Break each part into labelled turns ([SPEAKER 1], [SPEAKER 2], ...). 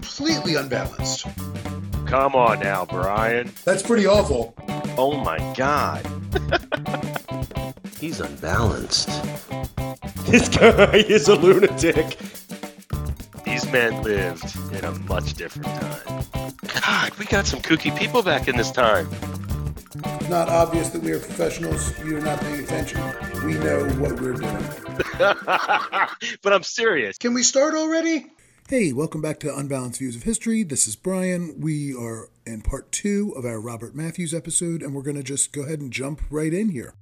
[SPEAKER 1] completely unbalanced.
[SPEAKER 2] Come on now, Brian.
[SPEAKER 1] That's pretty awful.
[SPEAKER 2] Oh my God.
[SPEAKER 3] He's unbalanced.
[SPEAKER 4] This guy is a lunatic.
[SPEAKER 2] These men lived in a much different time. God, we got some kooky people back in this time.
[SPEAKER 1] It's Not obvious that we are professionals. You're not paying attention. We know what we're doing.
[SPEAKER 2] but I'm serious.
[SPEAKER 1] Can we start already? Hey, welcome back to Unbalanced Views of History. This is Brian. We are in part two of our Robert Matthews episode, and we're going to just go ahead and jump right in here.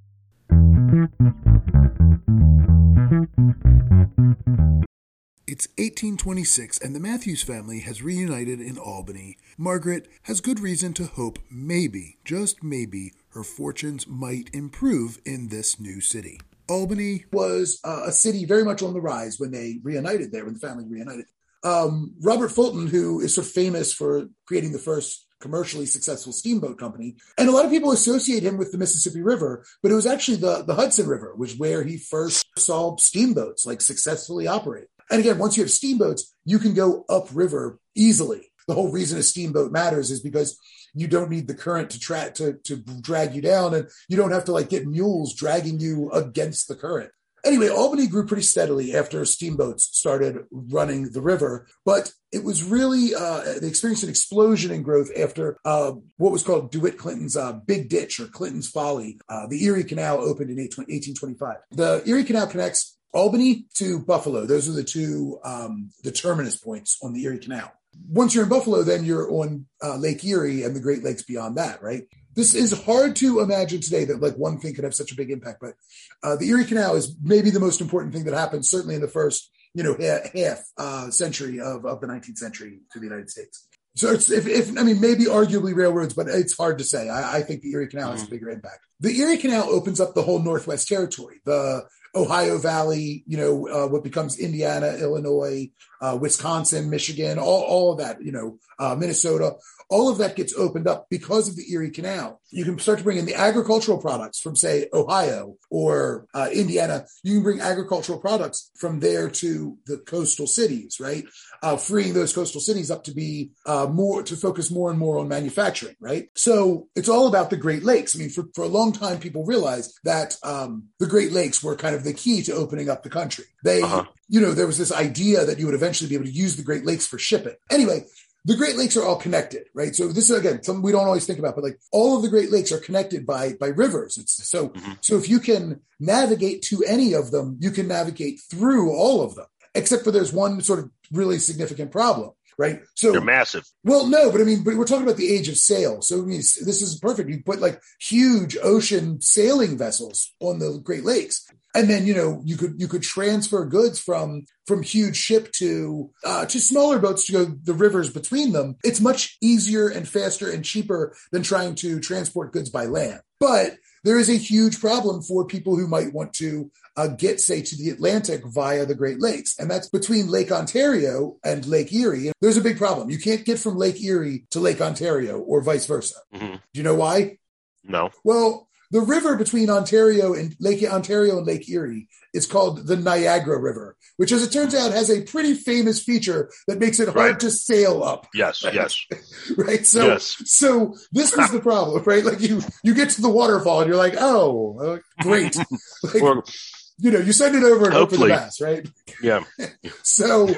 [SPEAKER 1] It's 1826, and the Matthews family has reunited in Albany. Margaret has good reason to hope maybe, just maybe, her fortunes might improve in this new city. Albany was uh, a city very much on the rise when they reunited there, when the family reunited. Um, Robert Fulton, who is sort of famous for creating the first commercially successful steamboat company, and a lot of people associate him with the Mississippi River, but it was actually the, the Hudson River, which where he first saw steamboats like successfully operate. And again, once you have steamboats, you can go upriver easily. The whole reason a steamboat matters is because you don't need the current to tra- to to drag you down, and you don't have to like get mules dragging you against the current. Anyway, Albany grew pretty steadily after steamboats started running the river, but it was really uh, they experienced an explosion in growth after uh, what was called DeWitt Clinton's uh, Big Ditch or Clinton's Folly. Uh, the Erie Canal opened in 1825. The Erie Canal connects Albany to Buffalo. Those are the two um, the terminus points on the Erie Canal. Once you're in Buffalo, then you're on uh, Lake Erie and the Great Lakes beyond that, right? This is hard to imagine today that like one thing could have such a big impact, but uh, the Erie Canal is maybe the most important thing that happened, certainly in the first, you know, half, half uh, century of, of the 19th century to the United States. So it's if, if I mean maybe arguably railroads, but it's hard to say. I, I think the Erie Canal has a bigger impact. The Erie Canal opens up the whole Northwest Territory, the Ohio Valley, you know, uh, what becomes Indiana, Illinois, uh, Wisconsin, Michigan, all, all of that, you know, uh, Minnesota, all of that gets opened up because of the Erie Canal. You can start to bring in the agricultural products from, say, Ohio or uh, Indiana. You can bring agricultural products from there to the coastal cities, right? Uh, freeing those coastal cities up to be uh, more, to focus more and more on manufacturing, right? So it's all about the Great Lakes. I mean, for, for a long time, people realized that um, the Great Lakes were kind of the key to opening up the country. They, uh-huh. You know, there was this idea that you would eventually be able to use the Great Lakes for shipping. Anyway, the Great Lakes are all connected, right? So this is again something we don't always think about, but like all of the Great Lakes are connected by by rivers. It's so mm-hmm. so if you can navigate to any of them, you can navigate through all of them, except for there's one sort of really significant problem. Right. So
[SPEAKER 2] they're massive.
[SPEAKER 1] Well, no, but I mean, but we're talking about the age of sail. So I mean, this is perfect. You put like huge ocean sailing vessels on the Great Lakes and then you know you could you could transfer goods from from huge ship to uh, to smaller boats to go the rivers between them it's much easier and faster and cheaper than trying to transport goods by land but there is a huge problem for people who might want to uh, get, say, to the Atlantic via the Great Lakes. And that's between Lake Ontario and Lake Erie. There's a big problem. You can't get from Lake Erie to Lake Ontario or vice versa. Mm-hmm. Do you know why?
[SPEAKER 2] No.
[SPEAKER 1] Well, the river between Ontario and Lake Ontario and Lake Erie is called the Niagara River, which, as it turns out, has a pretty famous feature that makes it hard right. to sail up.
[SPEAKER 2] Yes, yes,
[SPEAKER 1] right. So, yes. so this was the problem, right? Like you, you get to the waterfall and you're like, oh, uh, great. like, or, you know, you send it over and hope for the best, right?
[SPEAKER 2] Yeah.
[SPEAKER 1] so,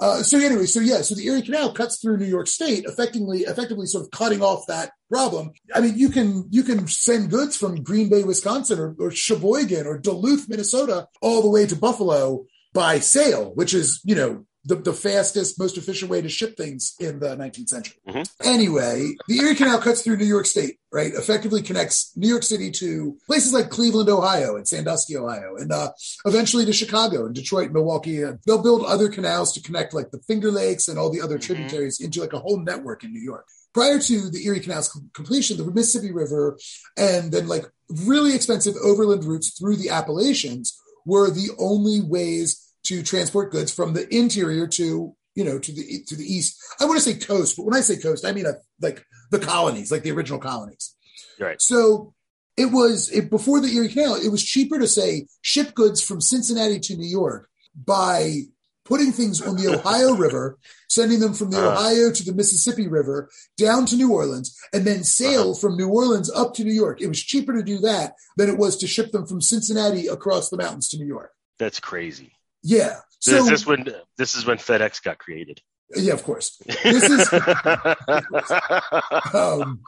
[SPEAKER 1] uh, so anyway, so yeah, so the Erie Canal cuts through New York State, effectively, effectively, sort of cutting off that problem. I mean, you can you can send goods from Green Bay, Wisconsin, or, or Sheboygan, or Duluth, Minnesota, all the way to Buffalo by sail, which is you know the, the fastest, most efficient way to ship things in the 19th century. Mm-hmm. Anyway, the Erie Canal cuts through New York State, right? Effectively connects New York City to places like Cleveland, Ohio, and Sandusky, Ohio, and uh, eventually to Chicago and Detroit, Milwaukee. And they'll build other canals to connect like the Finger Lakes and all the other mm-hmm. tributaries into like a whole network in New York. Prior to the Erie Canal's completion, the Mississippi River and then like really expensive overland routes through the Appalachians were the only ways to transport goods from the interior to you know to the to the east. I want to say coast, but when I say coast, I mean a, uh, like the colonies, like the original colonies.
[SPEAKER 2] Right.
[SPEAKER 1] So it was it, before the Erie Canal. It was cheaper to say ship goods from Cincinnati to New York by putting things on the Ohio River, sending them from the
[SPEAKER 2] Uh.
[SPEAKER 1] Ohio to the Mississippi River down to New Orleans, and then sail from New Orleans up to New York. It was cheaper to do that than it was to ship them from Cincinnati across the mountains to New York.
[SPEAKER 2] That's crazy.
[SPEAKER 1] Yeah.
[SPEAKER 2] So,
[SPEAKER 1] So
[SPEAKER 2] is this when this is when FedEx got created?
[SPEAKER 1] yeah, of course. This is um,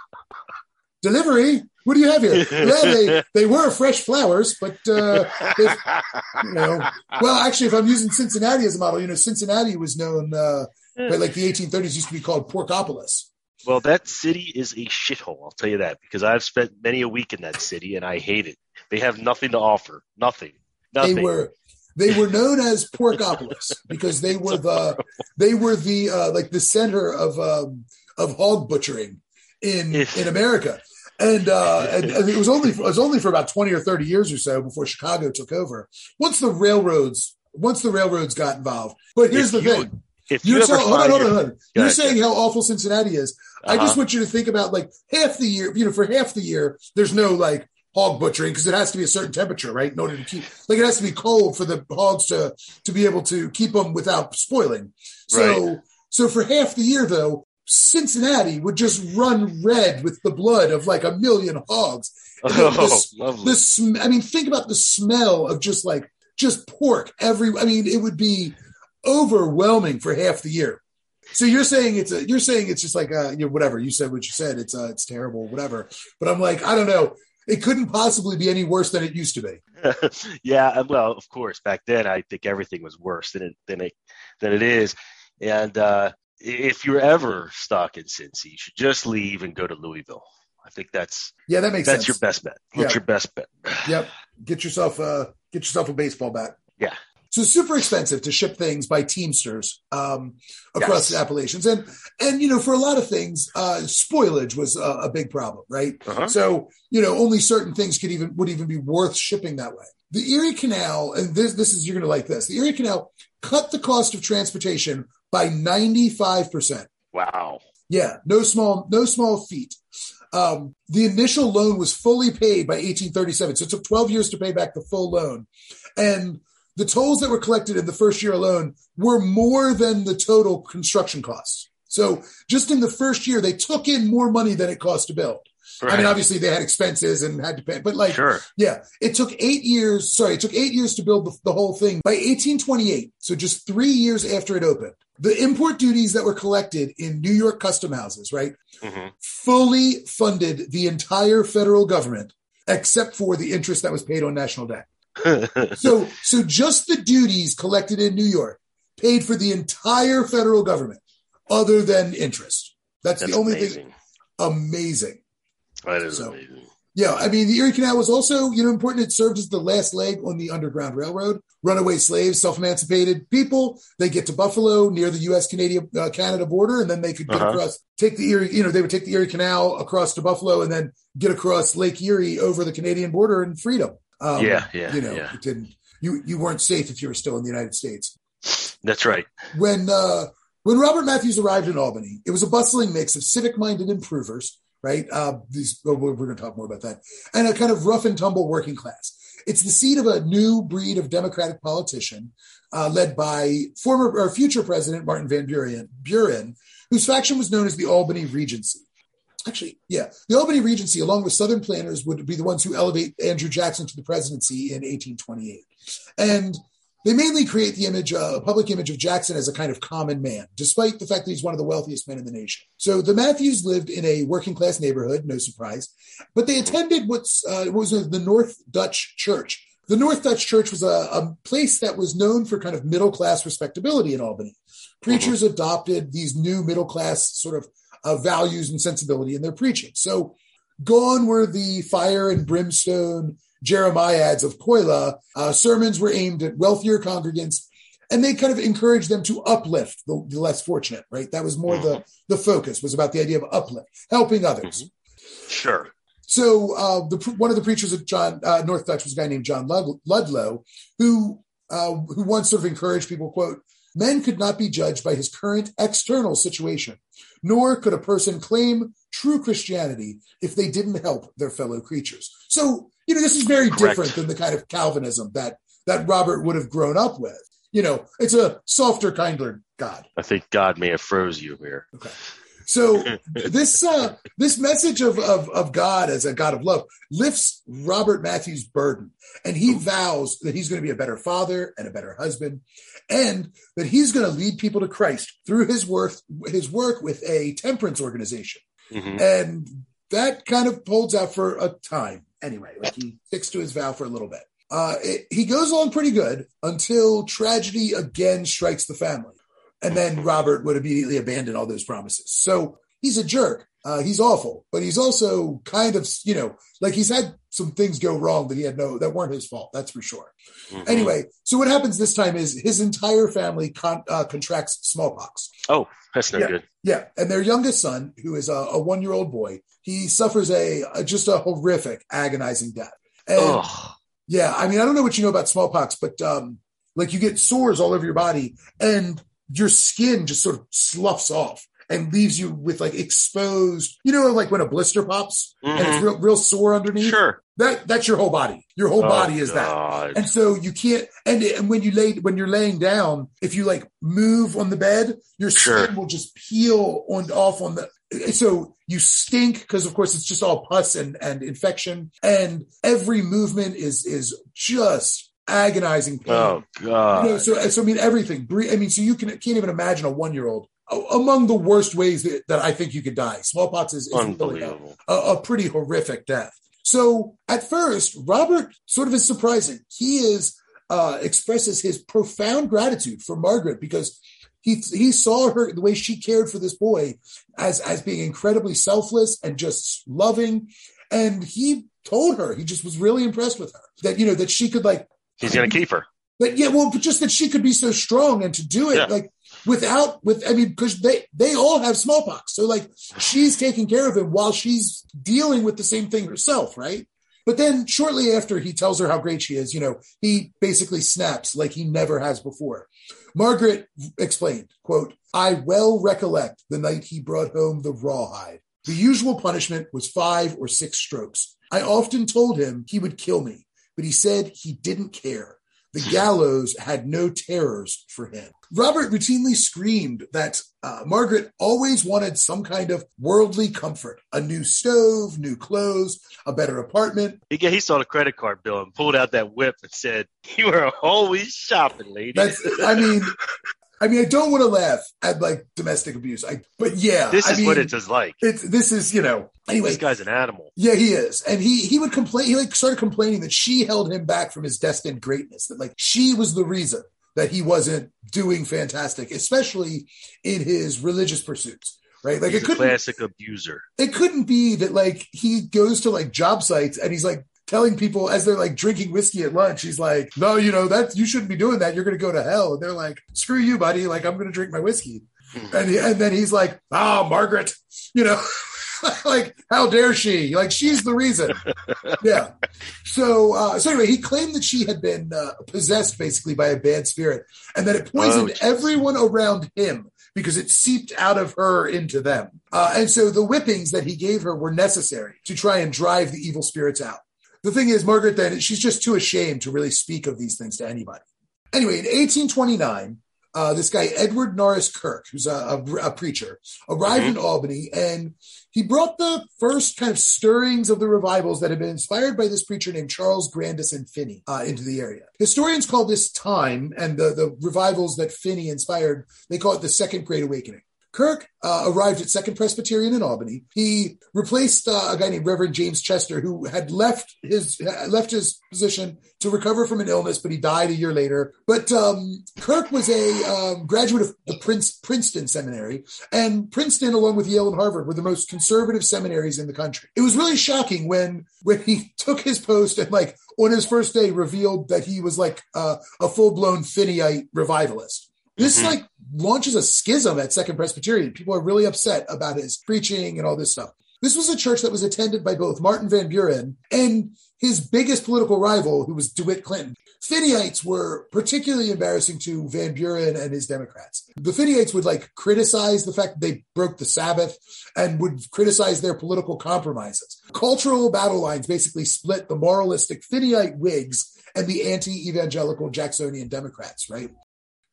[SPEAKER 1] delivery. What do you have here? Well, they, they were fresh flowers, but uh, you know, well, actually, if I'm using Cincinnati as a model, you know, Cincinnati was known, uh, by like the 1830s, used to be called Porkopolis.
[SPEAKER 2] well, that city is a shithole. I'll tell you that because I've spent many a week in that city and I hate it. They have nothing to offer. Nothing. Nothing.
[SPEAKER 1] They were they were known as Porkopolis because they were the they were the uh, like the center of um, of hog butchering in in America. And, uh, and, and it was only it was only for about twenty or thirty years or so before Chicago took over. Once the railroads once the railroads got involved. But here's
[SPEAKER 2] If
[SPEAKER 1] the
[SPEAKER 2] you-
[SPEAKER 1] thing:
[SPEAKER 2] if you
[SPEAKER 1] you're saying, hold on, hold on, hold on. You're saying how awful Cincinnati is. I just
[SPEAKER 2] Uh-huh.
[SPEAKER 1] want you to think about like half the year. You know, for half the year, there's no like hog butchering because it has to be a certain temperature, right? In order to keep like it has to be cold for the hogs to to be able to keep them without spoiling. So so for half the year though, Cincinnati would just run red with the blood of like a million hogs.
[SPEAKER 2] Oh,
[SPEAKER 1] the-
[SPEAKER 2] lovely.
[SPEAKER 1] the sm- I mean, think about the smell of just like just pork every. I mean, it would be overwhelming for half the year. So you're saying it's a, you're saying it's just like uh you know, whatever you said what you said it's uh it's terrible whatever but I'm like I don't know it couldn't possibly be any worse than it used to be
[SPEAKER 2] yeah, and well, of course, back then I think everything was worse than it than it than it is. And uh, if you're ever stuck in Cincy, you should just leave and go to Louisville. I think that's
[SPEAKER 1] yeah that makes
[SPEAKER 2] that's
[SPEAKER 1] sense
[SPEAKER 2] your best bet. That's
[SPEAKER 1] Yeah.
[SPEAKER 2] your best bet.
[SPEAKER 1] yep get yourself uh get yourself a baseball bat
[SPEAKER 2] Yeah.
[SPEAKER 1] So it's super expensive to ship things by teamsters um across
[SPEAKER 2] Yes.
[SPEAKER 1] the Appalachians and and you know for a lot of things uh spoilage was a, a big problem right
[SPEAKER 2] Uh-huh.
[SPEAKER 1] So, you know, only certain things could even would even be worth shipping that way. The Erie Canal, and this this is you're gonna like this, the Erie Canal cut the cost of transportation by 95%.
[SPEAKER 2] Wow.
[SPEAKER 1] Yeah, no small, no small feat. Um, the initial loan was fully paid by 1837. So it took 12 years to pay back the full loan. And the tolls that were collected in the first year alone were more than the total construction costs. So just in the first year, they took in more money than it cost to build. I mean, obviously they had expenses and had to pay, but like,
[SPEAKER 2] sure.
[SPEAKER 1] yeah, it took eight years. Sorry, it took eight years to build the, the whole thing. By 1828, so just three years after it opened, the import duties that were collected in New York custom houses, right,
[SPEAKER 2] hmm
[SPEAKER 1] fully funded the entire federal government except for the interest that was paid on national debt. So, so just the duties collected in New York paid for the entire federal government, other than interest. That's,
[SPEAKER 2] That's
[SPEAKER 1] the only
[SPEAKER 2] amazing.
[SPEAKER 1] thing. Amazing.
[SPEAKER 2] That is
[SPEAKER 1] So-
[SPEAKER 2] amazing.
[SPEAKER 1] Yeah, I mean, the Erie Canal was also, you know, important. It served as the last leg on the Underground Railroad. Runaway slaves, self-emancipated people, they get to Buffalo near the U.S. Canadian uh, Canada border, and then they could get
[SPEAKER 2] Uh-huh.
[SPEAKER 1] across, take the Erie, you know, they would take the Erie Canal across to Buffalo, and then get across Lake Erie over the Canadian border in freedom. Um,
[SPEAKER 2] Yeah, yeah,
[SPEAKER 1] you know,
[SPEAKER 2] yeah.
[SPEAKER 1] it didn't. You you weren't safe if you were still in the United States
[SPEAKER 2] That's right.
[SPEAKER 1] when uh, when Robert Matthews arrived in Albany, it was a bustling mix of civic-minded improvers, right? Uh, these we're going to talk more about that, and a kind of rough and tumble working class. It's the seat of a new breed of Democratic politician, uh, led by former or future President Martin Van Buren, Buren, whose faction was known as the Albany Regency. Actually, yeah, the Albany Regency, along with Southern planners, would be the ones who elevate Andrew Jackson to the presidency in 1828, and they mainly create the image, uh, a public image of Jackson as a kind of common man, despite the fact that he's one of the wealthiest men in the nation. So the Matthews lived in a working class neighborhood, no surprise, but they attended what's uh, what was the North Dutch Church. The North Dutch Church was a, a place that was known for kind of middle class respectability in Albany. Preachers adopted these new middle class sort of uh, values and sensibility in their preaching. So gone were the fire and brimstone Jeremiads of Coila. Uh, sermons were aimed at wealthier congregants, and they kind of encouraged them to uplift the, the less fortunate. Right, that was more the the focus was about the idea of uplift, helping others.
[SPEAKER 2] Sure.
[SPEAKER 1] So uh, the one of the preachers at John uh, North Dutch was a guy named John Ludlow, who uh, who once sort of encouraged people, quote, "Men could not be judged by his current external situation, nor could a person claim true Christianity if they didn't help their fellow creatures." So you know this is very
[SPEAKER 2] Correct.
[SPEAKER 1] different than the kind of Calvinism that that Robert would have grown up with. you know, it's a softer, kinder God.
[SPEAKER 2] I think God may have froze you here.
[SPEAKER 1] Okay. So this uh, this message of, of of God as a God of love lifts Robert Matthews' burden, and he vows that he's going to be a better father and a better husband, and that he's going to lead people to Christ through his work his work with a temperance organization,
[SPEAKER 2] Mhm.
[SPEAKER 1] and that kind of holds out for a time anyway. Like he sticks to his vow for a little bit. Uh, it, he goes along pretty good until tragedy again strikes the family. And then Robert would immediately abandon all those promises. So he's a jerk. Uh, he's awful, but he's also kind of, you know, like he's had some things go wrong that he had no, that weren't his fault. That's for sure.
[SPEAKER 2] Mhm.
[SPEAKER 1] Anyway, so what happens this time is his entire family con- uh, contracts smallpox.
[SPEAKER 2] Oh, that's no
[SPEAKER 1] Yeah.
[SPEAKER 2] good.
[SPEAKER 1] Yeah, and their youngest son, who is a, a one-year-old boy, he suffers a, a just a horrific, agonizing death. And
[SPEAKER 2] Oh,
[SPEAKER 1] yeah, I mean, I don't know what you know about smallpox, but um, like you get sores all over your body, and your skin just sort of sloughs off and leaves you with like exposed. You know, like when a blister pops and it's
[SPEAKER 2] Mhm.
[SPEAKER 1] real, real sore underneath.
[SPEAKER 2] sure.
[SPEAKER 1] That that's your whole body. Your whole
[SPEAKER 2] Oh,
[SPEAKER 1] body is that. And so you can't, and, and when you lay, when you're laying down, if you like move on the bed, your skin
[SPEAKER 2] Sure.
[SPEAKER 1] will just peel on off on the, so you stink because of course it's just all pus and, and infection. And every movement is, is just agonizing pain.
[SPEAKER 2] Oh
[SPEAKER 1] You
[SPEAKER 2] God.
[SPEAKER 1] know, so, so I mean, everything, I mean, so you can, can't even imagine a one year old among the worst ways that, that I think you could die. Smallpox is, is
[SPEAKER 2] Unbelievable.
[SPEAKER 1] a, a pretty horrific death. So at first, Robert sort of is surprising. He is uh, expresses his profound gratitude for Margaret because he he saw her the way she cared for this boy as as being incredibly selfless and just loving, and he told her he just was really impressed with her that you know that she could like
[SPEAKER 2] He's gonna keep her.
[SPEAKER 1] but yeah, well, but just that she could be so strong and to do it
[SPEAKER 2] Yeah.
[SPEAKER 1] like without with I mean, because they they all have smallpox. So like she's taking care of him while she's dealing with the same thing herself, right? But then shortly after he tells her how great she is, you know, he basically snaps like he never has before. Margaret explained, quote, I well recollect the night he brought home the rawhide. The usual punishment was five or six strokes. I often told him he would kill me, but he said he didn't care. The gallows had no terrors for him. Robert routinely screamed that uh, Margaret always wanted some kind of worldly comfort a new stove, new clothes, a better apartment.
[SPEAKER 2] He, he saw the credit card bill and pulled out that whip and said, "You are always shopping, lady."
[SPEAKER 1] That's, I mean, I mean, I don't want to laugh at like domestic abuse. I, but yeah,
[SPEAKER 2] this
[SPEAKER 1] I
[SPEAKER 2] is
[SPEAKER 1] mean,
[SPEAKER 2] what it's just like.
[SPEAKER 1] It's this is you know. Anyway,
[SPEAKER 2] This guy's an animal.
[SPEAKER 1] Yeah, he is. And he he would complain he like started complaining that she held him back from his destined greatness. That like she was the reason that he wasn't doing fantastic, especially in his religious pursuits. Right? Like
[SPEAKER 2] He's
[SPEAKER 1] it
[SPEAKER 2] a
[SPEAKER 1] couldn't
[SPEAKER 2] classic abuser.
[SPEAKER 1] it couldn't be that like he goes to like job sites and he's like telling people as they're like drinking whiskey at lunch, he's like, No, you know, that you shouldn't be doing that. You're gonna go to hell. And they're like, Screw you, buddy, like I'm gonna drink my whiskey. And, he, and then he's like, ah, Margaret, you know, like, how dare she? Like, she's the reason. yeah. So, uh, so anyway, he claimed that she had been uh, possessed basically by a bad spirit and that it poisoned
[SPEAKER 2] Oh,
[SPEAKER 1] everyone around him because it seeped out of her into them. Uh, and so the whippings that he gave her were necessary to try and drive the evil spirits out. The thing is, Margaret then, she's just too ashamed to really speak of these things to anybody. Anyway, in 1829, uh, this guy Edward Norris Kirk, who's a, a, a preacher, arrived in Albany, and he brought the first kind of stirrings of the revivals that had been inspired by this preacher named Charles Grandison Finney uh, into the area. Historians call this time and the, the revivals that Finney inspired, they call it the Second Great Awakening. Kirk uh, arrived at Second Presbyterian in Albany. He replaced uh, a guy named Reverend James Chester, who had left his left his position to recover from an illness, but he died a year later. But um, Kirk was a um, graduate of the Prince, Princeton Seminary, and Princeton, along with Yale and Harvard, were the most conservative seminaries in the country. It was really shocking when when he took his post and like on his first day revealed that he was like uh, a full blown Finneyite revivalist. This
[SPEAKER 2] Mhm.
[SPEAKER 1] like launches a schism at Second Presbyterian. People are really upset about his preaching and all this stuff. This was a church that was attended by both Martin Van Buren and his biggest political rival, who was DeWitt Clinton. Finneyites were particularly embarrassing to Van Buren and his Democrats. The Finneyites would like criticize the fact that they broke the Sabbath and would criticize their political compromises. Cultural battle lines basically split the moralistic Finneyite Whigs and the anti-evangelical Jacksonian Democrats, right?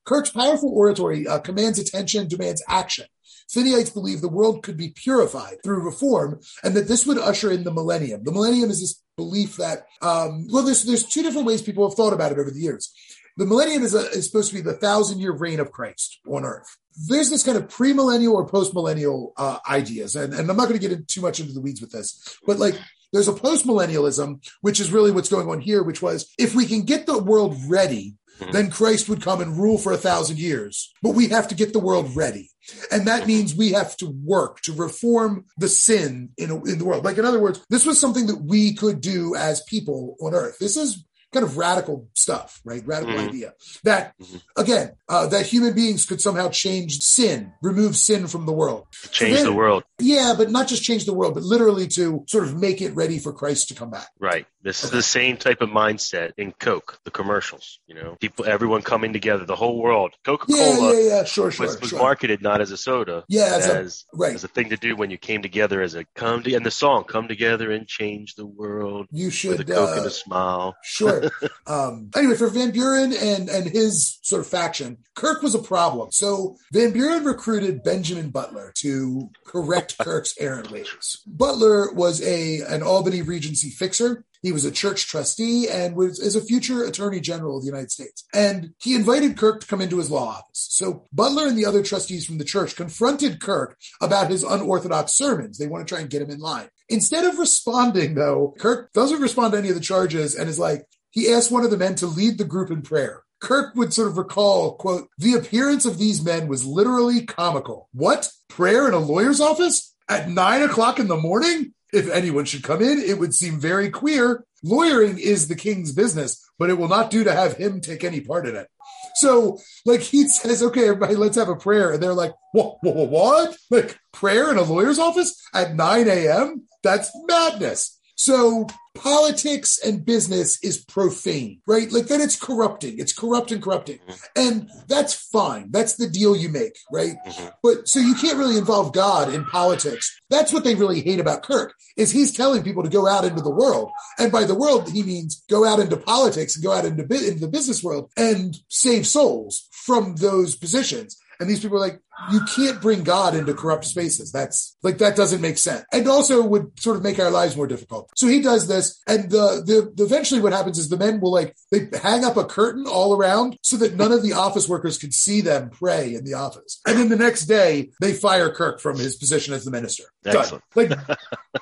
[SPEAKER 1] Kirk's powerful oratory uh, commands attention, demands action. Finneyites believe the world could be purified through reform and that this would usher in the millennium. The millennium is this belief that, um, well, there's, there's two different ways people have thought about it over the years. The millennium is, a, is supposed to be the thousand year reign of Christ on earth. There's this kind of premillennial or postmillennial uh, ideas, and, and I'm not going to get in too much into the weeds with this, but like there's a postmillennialism, which is really what's going on here, which was if we can get the world ready, mm-hmm. then Christ would come and rule for a thousand years. But we have to get the world ready. And that means we have to work to reform the sin in, in the world. Like, in other words, this was something that we could do as people on earth. This is kind of radical stuff, right? Radical mm-hmm. idea that, mm-hmm. again, uh, that human beings could somehow change sin, remove sin from the world.
[SPEAKER 2] Change then, the world.
[SPEAKER 1] Yeah, but not just change the world, but literally to sort of make it ready for Christ to come back.
[SPEAKER 2] Right. This is the same type of mindset in Coke, the commercials. You know, people, everyone coming together, the whole world. Coca Cola,
[SPEAKER 1] yeah, yeah, yeah, sure, sure,
[SPEAKER 2] was, was
[SPEAKER 1] sure.
[SPEAKER 2] marketed not as a soda,
[SPEAKER 1] yeah, as,
[SPEAKER 2] as,
[SPEAKER 1] a, right.
[SPEAKER 2] as a thing to do when you came together as a come to, and the song "Come Together and Change the World."
[SPEAKER 1] You should
[SPEAKER 2] with a Coke
[SPEAKER 1] uh,
[SPEAKER 2] and a smile.
[SPEAKER 1] Sure. um, anyway, for Van Buren and and his sort of faction, Kirk was a problem. So Van Buren recruited Benjamin Butler to correct Kirk's errant ways. Butler was a an Albany Regency fixer. He was a church trustee and was is a future attorney general of the United States. And he invited Kirk to come into his law office. So Butler and the other trustees from the church confronted Kirk about his unorthodox sermons. They want to try and get him in line. Instead of responding, though, Kirk doesn't respond to any of the charges and is like, he asked one of the men to lead the group in prayer. Kirk would sort of recall, quote, the appearance of these men was literally comical. What? Prayer in a lawyer's office? At nine o'clock in the morning? If anyone should come in, it would seem very queer. Lawyering is the king's business, but it will not do to have him take any part in it. So, like, he says, okay, everybody, let's have a prayer. And they're like, what? what, what? Like, prayer in a lawyer's office at 9 a.m.? That's madness. So politics and business is profane, right? Like then it's corrupting. It's corrupt and corrupting. Mm-hmm. And that's fine. That's the deal you make, right? Mm-hmm. But so you can't really involve God in politics. That's what they really hate about Kirk is he's telling people to go out into the world. And by the world, he means go out into politics and go out into, into the business world and save souls from those positions. And these people are like, you can't bring God into corrupt spaces. That's like, that doesn't make sense. And also would sort of make our lives more difficult. So he does this. And the, the, the, eventually what happens is the men will like, they hang up a curtain all around so that none of the office workers can see them pray in the office. And then the next day they fire Kirk from his position as the minister.
[SPEAKER 2] Excellent.
[SPEAKER 1] Done. Like,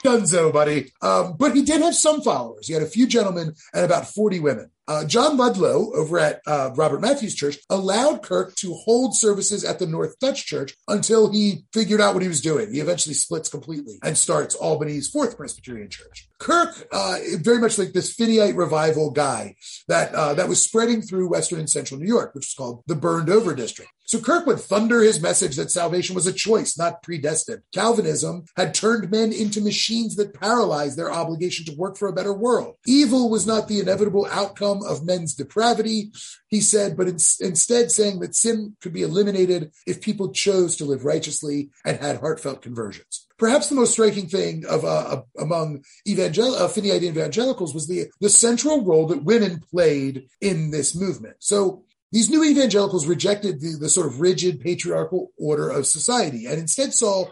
[SPEAKER 1] dunzo, buddy. Um, but he did have some followers. He had a few gentlemen and about 40 women. Uh, John Ludlow over at uh, Robert Matthews Church allowed Kirk to hold services at the North Dutch Church until he figured out what he was doing. He eventually splits completely and starts Albany's Fourth Presbyterian Church. Kirk, uh, very much like this Finneyite revival guy that uh, that was spreading through Western and Central New York, which was called the Burned Over District. So Kirk would thunder his message that salvation was a choice, not predestined. Calvinism had turned men into machines that paralyzed their obligation to work for a better world. Evil was not the inevitable outcome of men's depravity, he said, but in, instead saying that sin could be eliminated if people chose to live righteously and had heartfelt conversions. Perhaps the most striking thing of uh, among evangel- uh, evangelicals was the the central role that women played in this movement. So these new evangelicals rejected the, the sort of rigid patriarchal order of society and instead saw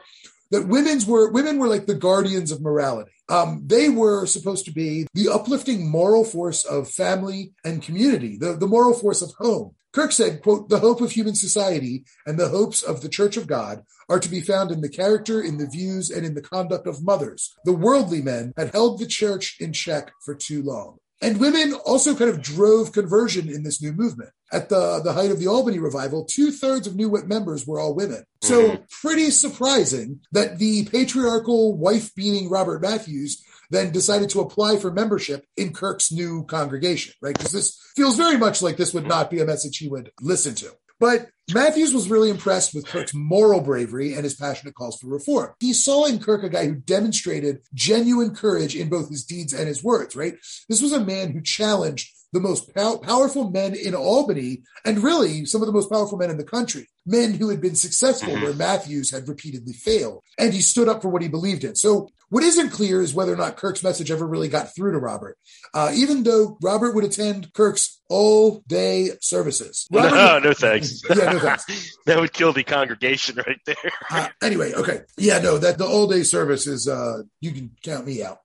[SPEAKER 1] that women's were women were like the guardians of morality. Um, they were supposed to be the uplifting moral force of family and community, the, the moral force of home. Kirk said, quote, the hope of human society and the hopes of the Church of God are to be found in the character, in the views, and in the conduct of mothers. The worldly men had held the church in check for too long. And women also kind of drove conversion in this new movement. At the, the height of the Albany revival, two thirds of new Whip members were all women. So mm-hmm. pretty surprising that the patriarchal wife beating Robert Matthews then decided to apply for membership in Kirk's new congregation, right? Because this feels very much like this would not be a message he would listen to. But Matthews was really impressed with Kirk's moral bravery and his passionate calls for reform. He saw in Kirk a guy who demonstrated genuine courage in both his deeds and his words, right? This was a man who challenged the most pow- powerful men in Albany and really some of the most powerful men in the country, men who had been successful
[SPEAKER 2] Mhm.
[SPEAKER 1] where Matthews had repeatedly failed. And he stood up for what he believed in. So what isn't clear is whether or not Kirk's message ever really got through to Robert, uh, even though Robert would attend Kirk's all day services. Robert-
[SPEAKER 2] no, no thanks.
[SPEAKER 1] Yeah, no thanks.
[SPEAKER 2] that would kill the congregation right there.
[SPEAKER 1] Uh, anyway, okay. Yeah, no, that the all day service is uh you can count me out.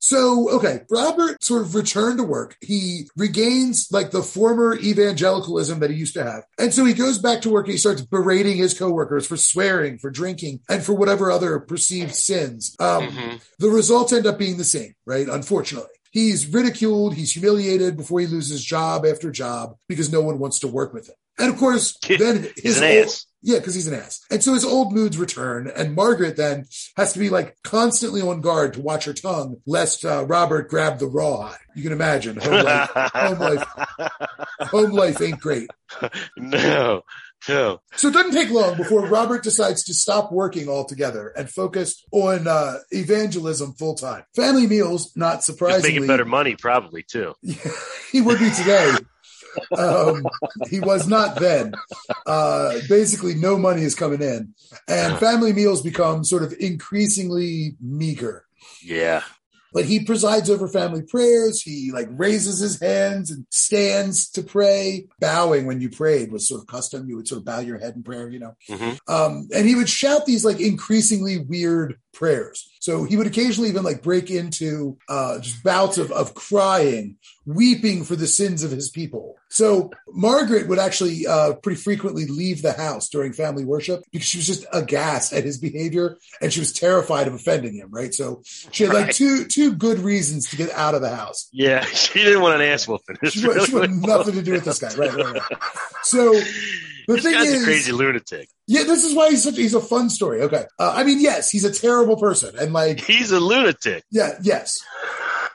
[SPEAKER 1] So, okay, Robert sort of returned to work. He regains like the former evangelicalism that he used to have. And so he goes back to work and he starts berating his coworkers for swearing, for drinking, and for whatever other perceived sins. Um,
[SPEAKER 2] Mhm.
[SPEAKER 1] the results end up being the same, right? Unfortunately. He's ridiculed, he's humiliated before he loses job after job because no one wants to work with him. And of course, then
[SPEAKER 2] He's
[SPEAKER 1] his
[SPEAKER 2] an
[SPEAKER 1] old-
[SPEAKER 2] ass.
[SPEAKER 1] yeah, because he's an ass. And so his old moods return, and Margaret then has to be like constantly on guard to watch her tongue, lest uh, Robert grab the raw. You can imagine home life, home life, home life ain't great.
[SPEAKER 2] no, no.
[SPEAKER 1] So it doesn't take long before Robert decides to stop working altogether and focus on uh, evangelism full time. Family meals, not
[SPEAKER 2] Just
[SPEAKER 1] surprisingly,
[SPEAKER 2] making better money, probably too.
[SPEAKER 1] he would be today. Um, he was not then. Uh, basically, no money is coming in, and family meals become sort of increasingly meager.
[SPEAKER 2] Yeah.
[SPEAKER 1] But he presides over family prayers. He like raises his hands and stands to pray. Bowing when you prayed was sort of custom. You would sort of bow your head in prayer, you know.
[SPEAKER 2] hmm
[SPEAKER 1] Um, and he would shout these like increasingly weird prayers. So he would occasionally even like break into uh, just bouts of, of crying, weeping for the sins of his people. So Margaret would actually uh, pretty frequently leave the house during family worship because she was just aghast at his behavior and she was terrified of offending him. Right. So she had like
[SPEAKER 2] Right.
[SPEAKER 1] two two good reasons to get out of the house.
[SPEAKER 2] Yeah, she didn't want an ass whooping.
[SPEAKER 1] She, wanted- she wanted nothing to do with this guy. Right. Right. right. So. The
[SPEAKER 2] this
[SPEAKER 1] thing
[SPEAKER 2] guy's
[SPEAKER 1] is,
[SPEAKER 2] a crazy lunatic.
[SPEAKER 1] yeah, this is why he's such he's a fun story. Okay. Uh, I mean, yes, he's a terrible person. And like,
[SPEAKER 2] He's a lunatic.
[SPEAKER 1] yeah, yes.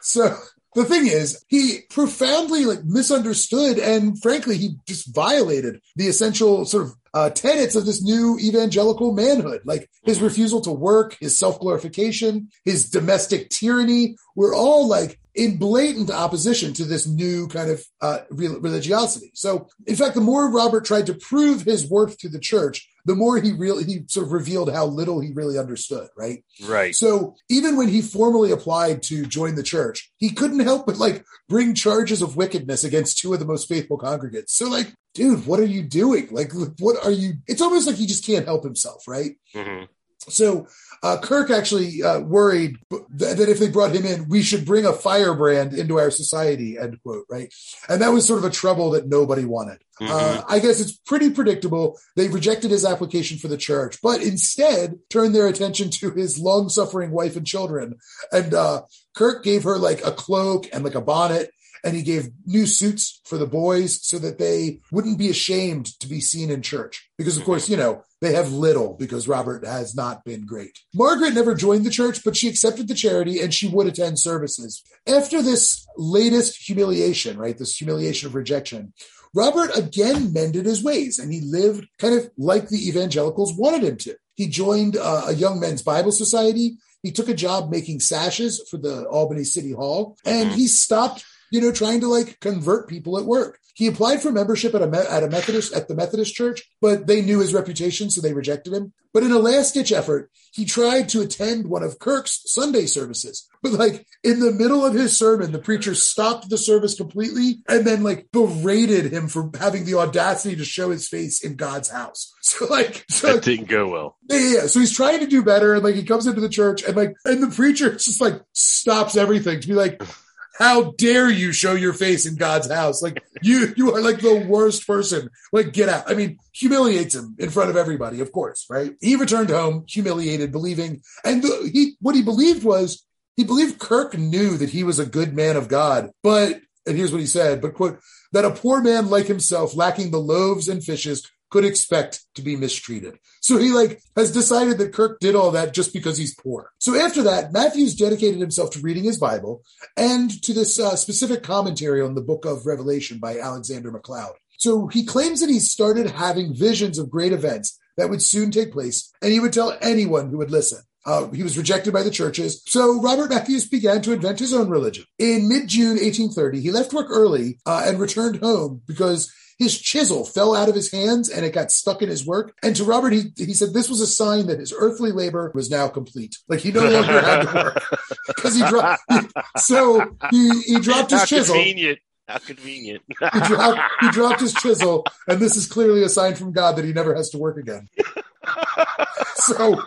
[SPEAKER 1] So the thing is, he profoundly like misunderstood and frankly, he just violated the essential sort of uh, tenets of this new evangelical manhood, like his refusal to work, his self glorification, his domestic tyranny, were all like in blatant opposition to this new kind of uh, religiosity. So, in fact, the more Robert tried to prove his worth to the church, the more he really he sort of revealed how little he really understood. Right.
[SPEAKER 2] Right.
[SPEAKER 1] So even when he formally applied to join the church, he couldn't help but like bring charges of wickedness against two of the most faithful congregants. So like, dude, what are you doing? Like, what are you? It's almost like he just can't help himself, right?
[SPEAKER 2] hmm
[SPEAKER 1] So uh, Kirk actually uh, worried that, that if they brought him in, we should bring a firebrand into our society. End quote. Right, and that was sort of a trouble that nobody wanted. Uh, I guess it's pretty predictable. They rejected his application for the church, but instead turned their attention to his long-suffering wife and children. And uh, Kirk gave her like a cloak and like a bonnet, and he gave new suits for the boys so that they wouldn't be ashamed to be seen in church. Because of course, you know, they have little because Robert has not been great. Margaret never joined the church, but she accepted the charity and she would attend services. After this latest humiliation, right, this humiliation of rejection, Robert again mended his ways and he lived kind of like the evangelicals wanted him to. He joined uh, a young men's Bible society. He took a job making sashes for the Albany City Hall and he stopped, you know, trying to like convert people at work. He applied for membership at a, at a Methodist, at the Methodist church, but they knew his reputation, so they rejected him. But in a last ditch effort, he tried to attend one of Kirk's Sunday services. But like in the middle of his sermon, the preacher stopped the service completely and then like berated him for having the audacity to show his face in God's house. So like, so
[SPEAKER 2] That didn't go well.
[SPEAKER 1] yeah, yeah, yeah. So he's trying to do better, and like he comes into the church, and like, and the preacher just like stops everything to be like, "How dare you show your face in God's house? Like you, you are like the worst person. Like get out." I mean, humiliates him in front of everybody, of course, right? He returned home humiliated, believing, and the, he what he believed was he believed Kirk knew that he was a good man of God, but and here's what he said, but quote that a poor man like himself, lacking the loaves and fishes, could expect to be mistreated. So he like has decided that Kirk did all that just because he's poor. So after that, Matthews dedicated himself to reading his Bible and to this uh, specific commentary on the book of Revelation by Alexander MacLeod. So he claims that he started having visions of great events that would soon take place, and he would tell anyone who would listen. Uh, he was rejected by the churches. So Robert Matthews began to invent his own religion. In mid June 1830, he left work early uh, and returned home because his chisel fell out of his hands and it got stuck in his work. And to Robert, he, he said this was a sign that his earthly labor was now complete. Like he no longer had to work because he dropped. so he, he dropped his
[SPEAKER 2] How
[SPEAKER 1] chisel.
[SPEAKER 2] convenient. How convenient.
[SPEAKER 1] He dropped, he dropped his chisel, and this is clearly a sign from God that he never has to work again. So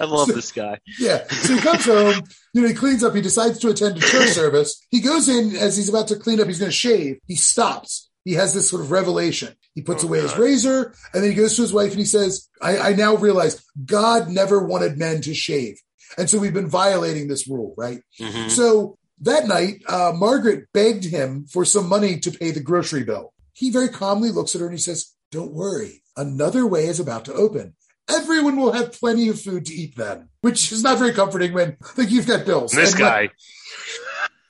[SPEAKER 2] I love this guy.
[SPEAKER 1] yeah, so he comes home. You know, he cleans up. He decides to attend a church service. He goes in as he's about to clean up. He's going to shave. He stops. He has this sort of revelation. He puts
[SPEAKER 2] Oh,
[SPEAKER 1] away his razor, and then he goes to his wife and he says, I, "I now realize God never wanted men to shave, and so we've been violating this rule, right?"
[SPEAKER 2] Mhm.
[SPEAKER 1] So that night, uh, Margaret begged him for some money to pay the grocery bill. He very calmly looks at her and he says, Don't worry, another way is about to open. Everyone will have plenty of food to eat then, which is not very comforting when like you've got bills.
[SPEAKER 2] This
[SPEAKER 1] And, like,
[SPEAKER 2] guy.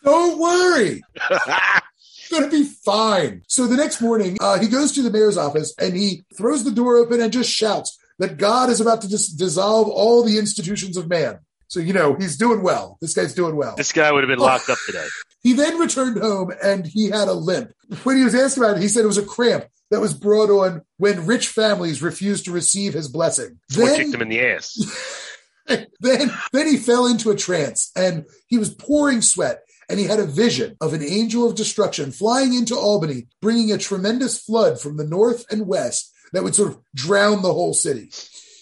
[SPEAKER 1] Don't worry. Going to be fine. So the next morning, uh, he goes to the mayor's office and he throws the door open and just shouts that God is about to dis- dissolve all the institutions of man. So, you know, he's doing well. This guy's doing well.
[SPEAKER 2] this guy would have been locked up today.
[SPEAKER 1] He then returned home and he had a limp. When he was asked about it, he said it was a cramp that was brought on when rich families refused to receive his blessing.
[SPEAKER 2] Someone
[SPEAKER 1] Then,
[SPEAKER 2] kicked him in the ass.
[SPEAKER 1] then, then he fell into a trance and he was pouring sweat and he had a vision of an angel of destruction flying into Albany, bringing a tremendous flood from the north and west that would sort of drown the whole city.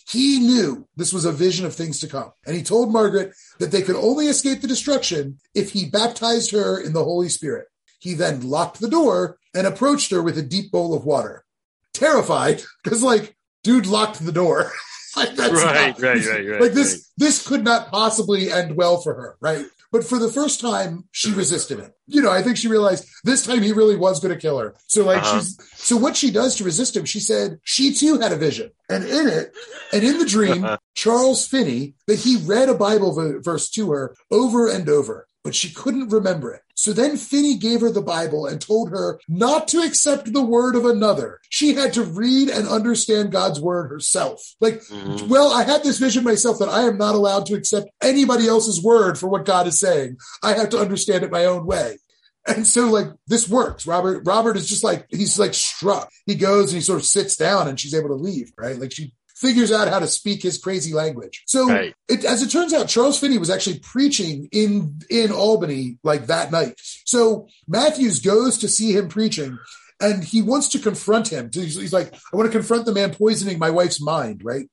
[SPEAKER 1] He knew this was a vision of things to come. And he told Margaret that they could only escape the destruction if he baptized her in the Holy Spirit. He then locked the door and approached her with a deep bowl of water. Terrified, because like, dude locked the door. like that's
[SPEAKER 2] Right,
[SPEAKER 1] not-
[SPEAKER 2] right, right, right,
[SPEAKER 1] Like this,
[SPEAKER 2] right.
[SPEAKER 1] this could not possibly end well for her, right? But for the first time, she resisted it. You know, I think she realized this time he really was going to kill her. So like
[SPEAKER 2] Uh-huh.
[SPEAKER 1] she's, so what she does to resist him, she said she too had a vision. And in it, and in the dream, Charles Finney, that he read a Bible verse to her over and over, but she couldn't remember it. So then Finney gave her the Bible and told her not to accept the word of another. She had to read and understand God's word herself. Like,
[SPEAKER 2] Mhm.
[SPEAKER 1] well, I had this vision myself that I am not allowed to accept anybody else's word for what God is saying. I have to understand it my own way. And so like this works. Robert Robert is just like he's like struck. He goes and he sort of sits down and she's able to leave, right? Like she figures out how to speak his crazy language. So
[SPEAKER 2] Right.
[SPEAKER 1] it, as it turns out, Charles Finney was actually preaching in in Albany like that night. So Matthews goes to see him preaching, and he wants to confront him. He's, like, "I want to confront the man poisoning my wife's mind." Right.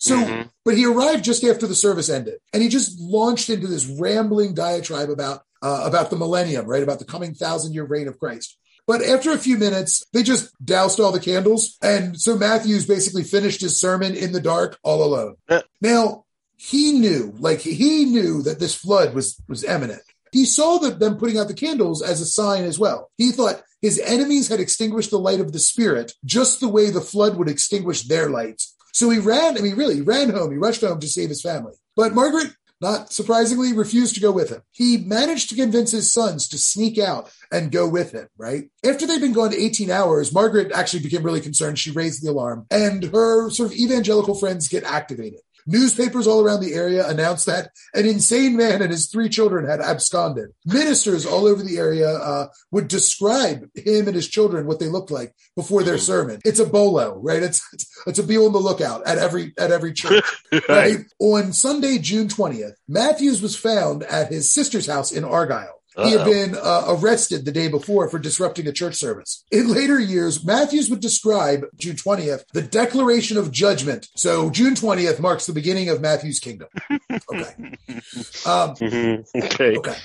[SPEAKER 1] So,
[SPEAKER 2] Mhm.
[SPEAKER 1] but he arrived just after the service ended, and he just launched into this rambling diatribe about uh, about the millennium, right, about the coming thousand year reign of Christ. But after a few minutes, they just doused all the candles. And so Matthews basically finished his sermon in the dark all alone.
[SPEAKER 2] Yeah.
[SPEAKER 1] Now, he knew, like he knew that this flood was was imminent. He saw that them putting out the candles as a sign as well. He thought his enemies had extinguished the light of the spirit just the way the flood would extinguish their lights. So he ran, I mean, really, he ran home. He rushed home to save his family. But Margaret, not surprisingly, refused to go with him. He managed to convince his sons to sneak out and go with him, right? After they'd been gone 18 hours, Margaret actually became really concerned. She raised the alarm, and her sort of evangelical friends get activated. Newspapers all around the area announced that an insane man and his three children had absconded. Ministers all over the area uh, would describe him and his children what they looked like before their sermon. It's a bolo, right? It's it's, it's a be on the lookout at every at every church. right? On Sunday, June 20th, Matthews was found at his sister's house in Argyle. He had been uh, arrested the day before for disrupting a church service. In later years, Matthews would describe June 20th, the declaration of judgment. So June 20th marks the beginning of Matthew's kingdom. Okay. Um,
[SPEAKER 2] Mhm. Okay.
[SPEAKER 1] Okay.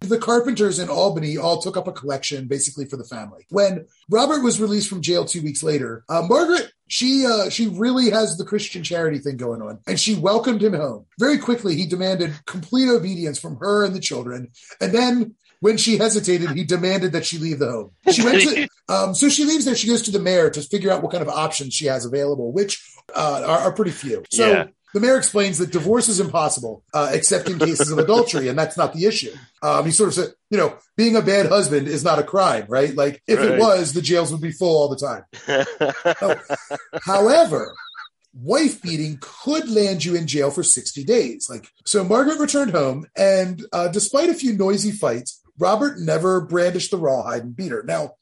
[SPEAKER 1] The Carpenters in Albany all took up a collection basically for the family. When Robert was released from jail two weeks later, uh, Margaret, she uh, she really has the Christian charity thing going on, and she welcomed him home. Very quickly, he demanded complete obedience from her and the children, and then. When she hesitated, he demanded that she leave the home. She went to, um, so she leaves there. She goes to the mayor to figure out what kind of options she has available, which uh, are, are pretty few. So
[SPEAKER 2] Yeah.
[SPEAKER 1] The mayor explains that divorce is impossible, uh, except in cases of adultery, and that's not the issue. Um, he sort of said, you know, being a bad husband is not a crime, right? Like if it was, the jails would be full all the time. However, wife beating could land you in jail for 60 days. Like, so Margaret returned home, and uh, despite a few noisy fights, Robert never brandished the rawhide and beat her. Now,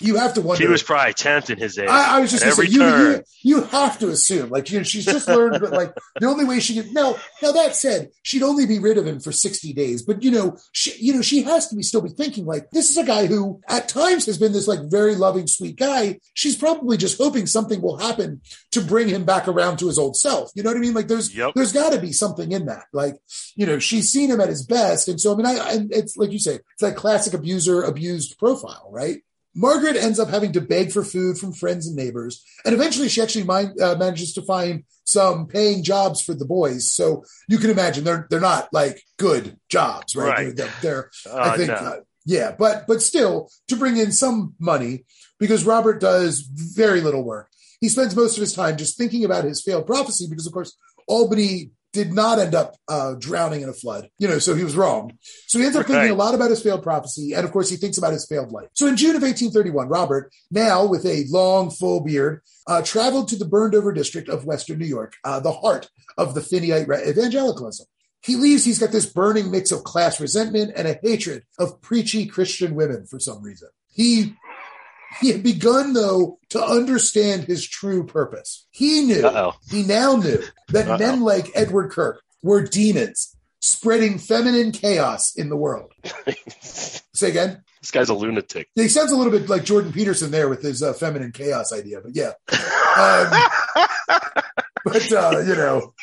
[SPEAKER 1] you have to wonder.
[SPEAKER 2] He was probably tenth in his age.
[SPEAKER 1] I, I was just going to say, you, you, you have to assume, like, you know, she's just learned that, like, the only way she can. Now, now that said, she'd only be rid of him for sixty days, but you know, she, you know, she has to be still be thinking, like, this is a guy who, at times, has been this like very loving, sweet guy. She's probably just hoping something will happen to bring him back around to his old self. You know what I mean? Like, there's
[SPEAKER 2] Yep.
[SPEAKER 1] there's got to be something in that. Like, you know, she's seen him at his best, and so I mean, I and it's like you say, it's that classic abuser abused profile, right? Margaret ends up having to beg for food from friends and neighbors, and eventually she actually mind, uh, manages to find some paying jobs for the boys. So you can imagine they're they're not like good jobs, right?
[SPEAKER 2] Right.
[SPEAKER 1] They're, they're, I
[SPEAKER 2] Uh,
[SPEAKER 1] think,
[SPEAKER 2] no.
[SPEAKER 1] uh, yeah, but but still to bring in some money because Robert does very little work. He spends most of his time just thinking about his failed prophecy because, of course, Albany did not end up uh, drowning in a flood. You know, so he was wrong. So he ends up thinking a lot about his failed prophecy, and of course, he thinks about his failed life. So in June of 1831, Robert, now with a long, full beard, uh, traveled to the burned over district of Western New York, uh, the heart of the Finneyite evangelicalism. He leaves, he's got this burning mix of class resentment and a hatred of preachy Christian women for some reason. He he had begun, though, to understand his true purpose. He knew,
[SPEAKER 2] Uh-oh.
[SPEAKER 1] he now knew that
[SPEAKER 2] Uh-oh.
[SPEAKER 1] men like Edward Kirk were demons spreading feminine chaos in the world. Say again?
[SPEAKER 2] this guy's a lunatic.
[SPEAKER 1] He sounds a little bit like Jordan Peterson there with his uh, feminine chaos idea, but yeah. Um, but uh, you know,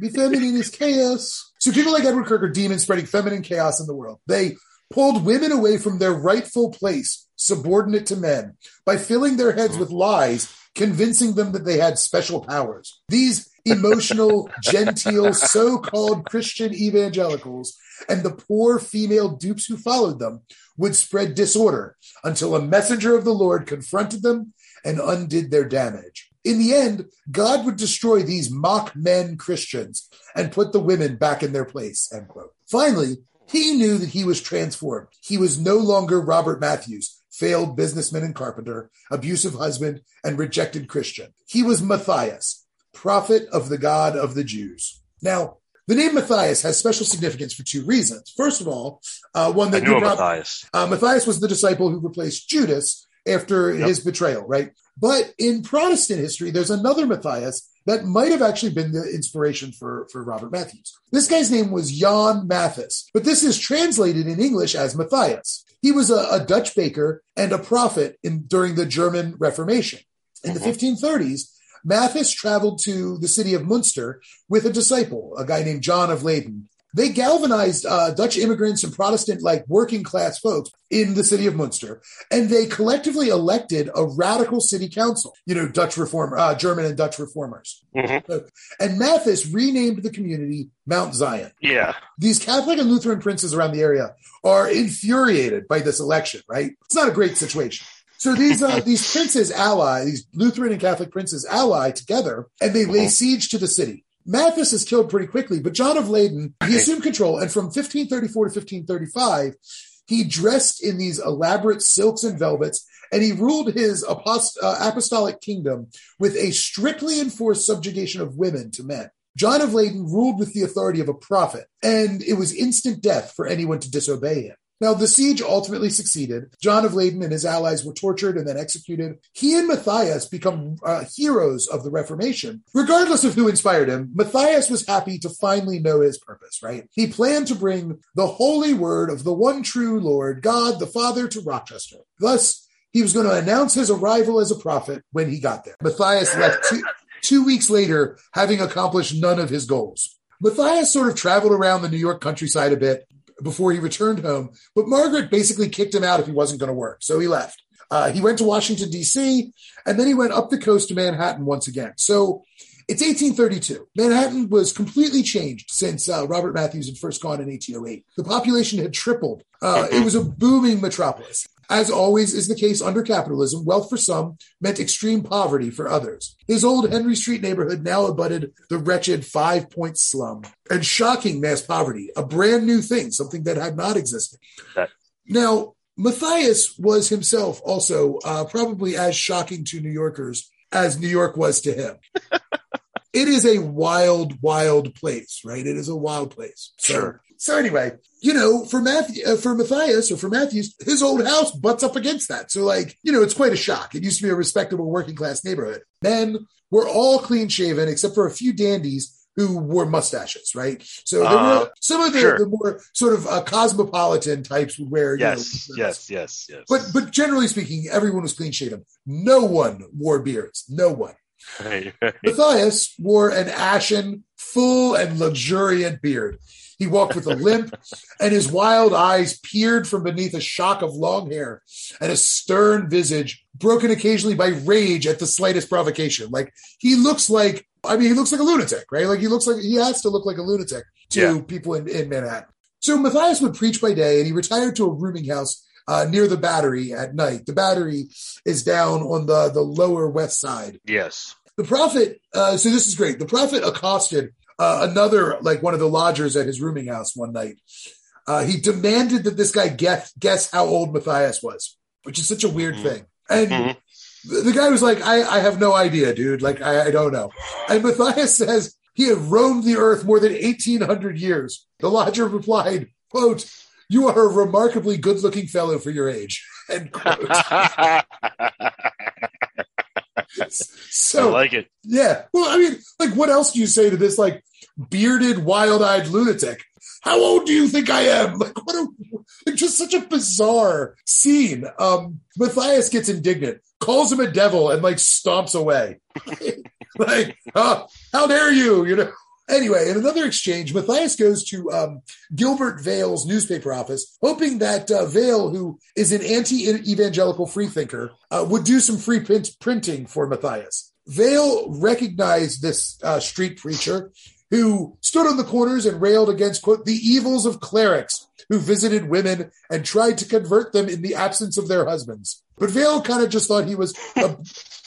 [SPEAKER 1] be feminine is chaos. So people like Edward Kirk are demons spreading feminine chaos in the world. They pulled women away from their rightful place, subordinate to men, by filling their heads hmm. with lies, convincing them that they had special powers. These emotional, genteel, so-called Christian evangelicals and the poor female dupes who followed them would spread disorder until a messenger of the Lord confronted them and undid their damage. In the end, God would destroy these mock men Christians and put the women back in their place. End quote. Finally, he knew that he was transformed. He was no longer Robert Matthews, failed businessman and carpenter, abusive husband, and rejected Christian. He was Matthias, prophet of the God of the Jews. Now, the name Matthias has special significance for two reasons. First of all, uh, one that you
[SPEAKER 2] him, Matthias.
[SPEAKER 1] uh, Matthias was the disciple who replaced Judas after
[SPEAKER 2] Yep.
[SPEAKER 1] his betrayal, right? But in Protestant history, there's another Matthias that might have actually been the inspiration for, for Robert Matthews. This guy's name was Jan Mathis, but this is translated in English as Matthias. He was a, a Dutch baker and a prophet in, during the German Reformation. In the
[SPEAKER 2] Mhm.
[SPEAKER 1] 1530s, Mathis traveled to the city of Munster with a disciple, a guy named John of Leyden. They galvanized uh, Dutch immigrants and Protestant, like working class folks in the city of Munster, and they collectively elected a radical city council. You know, Dutch reform, uh, German and Dutch reformers.
[SPEAKER 2] Mhm.
[SPEAKER 1] And Mathis renamed the community Mount Zion.
[SPEAKER 2] Yeah.
[SPEAKER 1] These Catholic and Lutheran princes around the area are infuriated by this election. Right? It's not a great situation. So these uh, these princes ally, these Lutheran and Catholic princes ally together, and they lay
[SPEAKER 2] Mhm.
[SPEAKER 1] siege to the city. Mathis is killed pretty quickly, but John of Leyden he assumed control, and from 1534 to 1535, he dressed in these elaborate silks and velvets, and he ruled his apost- uh, apostolic kingdom with a strictly enforced subjugation of women to men. John of Leyden ruled with the authority of a prophet, and it was instant death for anyone to disobey him. Now, the siege ultimately succeeded. John of Leyden and his allies were tortured and then executed. He and Matthias become uh, heroes of the Reformation. Regardless of who inspired him, Matthias was happy to finally know his purpose, right? He planned to bring the holy word of the one true Lord, God the Father, to Rochester. Thus, he was going to announce his arrival as a prophet when he got there. Matthias left two, two weeks later, having accomplished none of his goals. Matthias sort of traveled around the New York countryside a bit before he returned home, but Margaret basically kicked him out if he wasn't going to work, so he left. Uh, he went to Washington, D.C., and then he went up the coast to Manhattan once again. So it's 1832. Manhattan was completely changed since uh, Robert Matthews had first gone in 1808. The population had tripled. Uh, it was a booming metropolis. As always is the case under capitalism, wealth for some meant extreme poverty for others. His old Henry Street neighborhood now abutted the wretched Five Point slum and shocking mass poverty, a brand new thing, something that had not existed.
[SPEAKER 2] That-
[SPEAKER 1] Now, Matthias was himself also uh, probably as shocking to New Yorkers as New York was to him. it is a wild, wild place, right? It is a wild place. So,
[SPEAKER 2] Sure.
[SPEAKER 1] So anyway, you know, for Matthew, uh, for Matthias or for Matthews, his old house butts up against that. So like, you know, it's quite a shock. It used to be a respectable working class neighborhood. Men were all clean shaven except for a few dandies who wore mustaches, right? So there
[SPEAKER 2] Uh,
[SPEAKER 1] were some of the,
[SPEAKER 2] sure.
[SPEAKER 1] the more sort of uh, cosmopolitan types would wear, you
[SPEAKER 2] Yes,
[SPEAKER 1] know,
[SPEAKER 2] yes, yes, yes.
[SPEAKER 1] But but generally speaking, everyone was clean shaven. No one wore beards. No one.
[SPEAKER 2] Right, right.
[SPEAKER 1] Matthias wore an ashen, full, and luxuriant beard. He walked with a limp, and his wild eyes peered from beneath a shock of long hair and a stern visage, broken occasionally by rage at the slightest provocation. Like he looks like, I mean, he looks like a lunatic, right? Like he looks like he has to look like a lunatic to
[SPEAKER 2] Yeah.
[SPEAKER 1] people in, in Manhattan. So Matthias would preach by day, and he retired to a rooming house uh, near the Battery at night. The Battery is down on the the lower west side
[SPEAKER 2] yes.
[SPEAKER 1] the prophet uh, so this is great the prophet accosted uh, another like one of the lodgers at his rooming house one night. Uh, he demanded that this guy guess guess how old matthias was which is such a weird
[SPEAKER 2] Mhm.
[SPEAKER 1] thing. And
[SPEAKER 2] Mhm.
[SPEAKER 1] the, the guy was like I, I have no idea dude. Like I, I don't know. And matthias says he had roamed the earth more than 1800 years. The lodger replied quote you are a remarkably good looking fellow for your age end quote so
[SPEAKER 2] I like it.
[SPEAKER 1] yeah. Well, I mean, like, what else do you say to this, like, bearded, wild eyed lunatic? How old do you think I am? Like, what a, like, just such a bizarre scene. Um, Matthias gets indignant, calls him a devil, and, like, stomps away. like, oh, how dare you? You know? Anyway, in another exchange, Matthias goes to um, Gilbert Vale's newspaper office, hoping that uh, Vale, who is an anti-evangelical freethinker, uh, would do some free print- printing for Matthias. Vale recognized this uh, street preacher who stood on the corners and railed against, quote, the evils of clerics who visited women and tried to convert them in the absence of their husbands. But Vale kind of just thought he was a,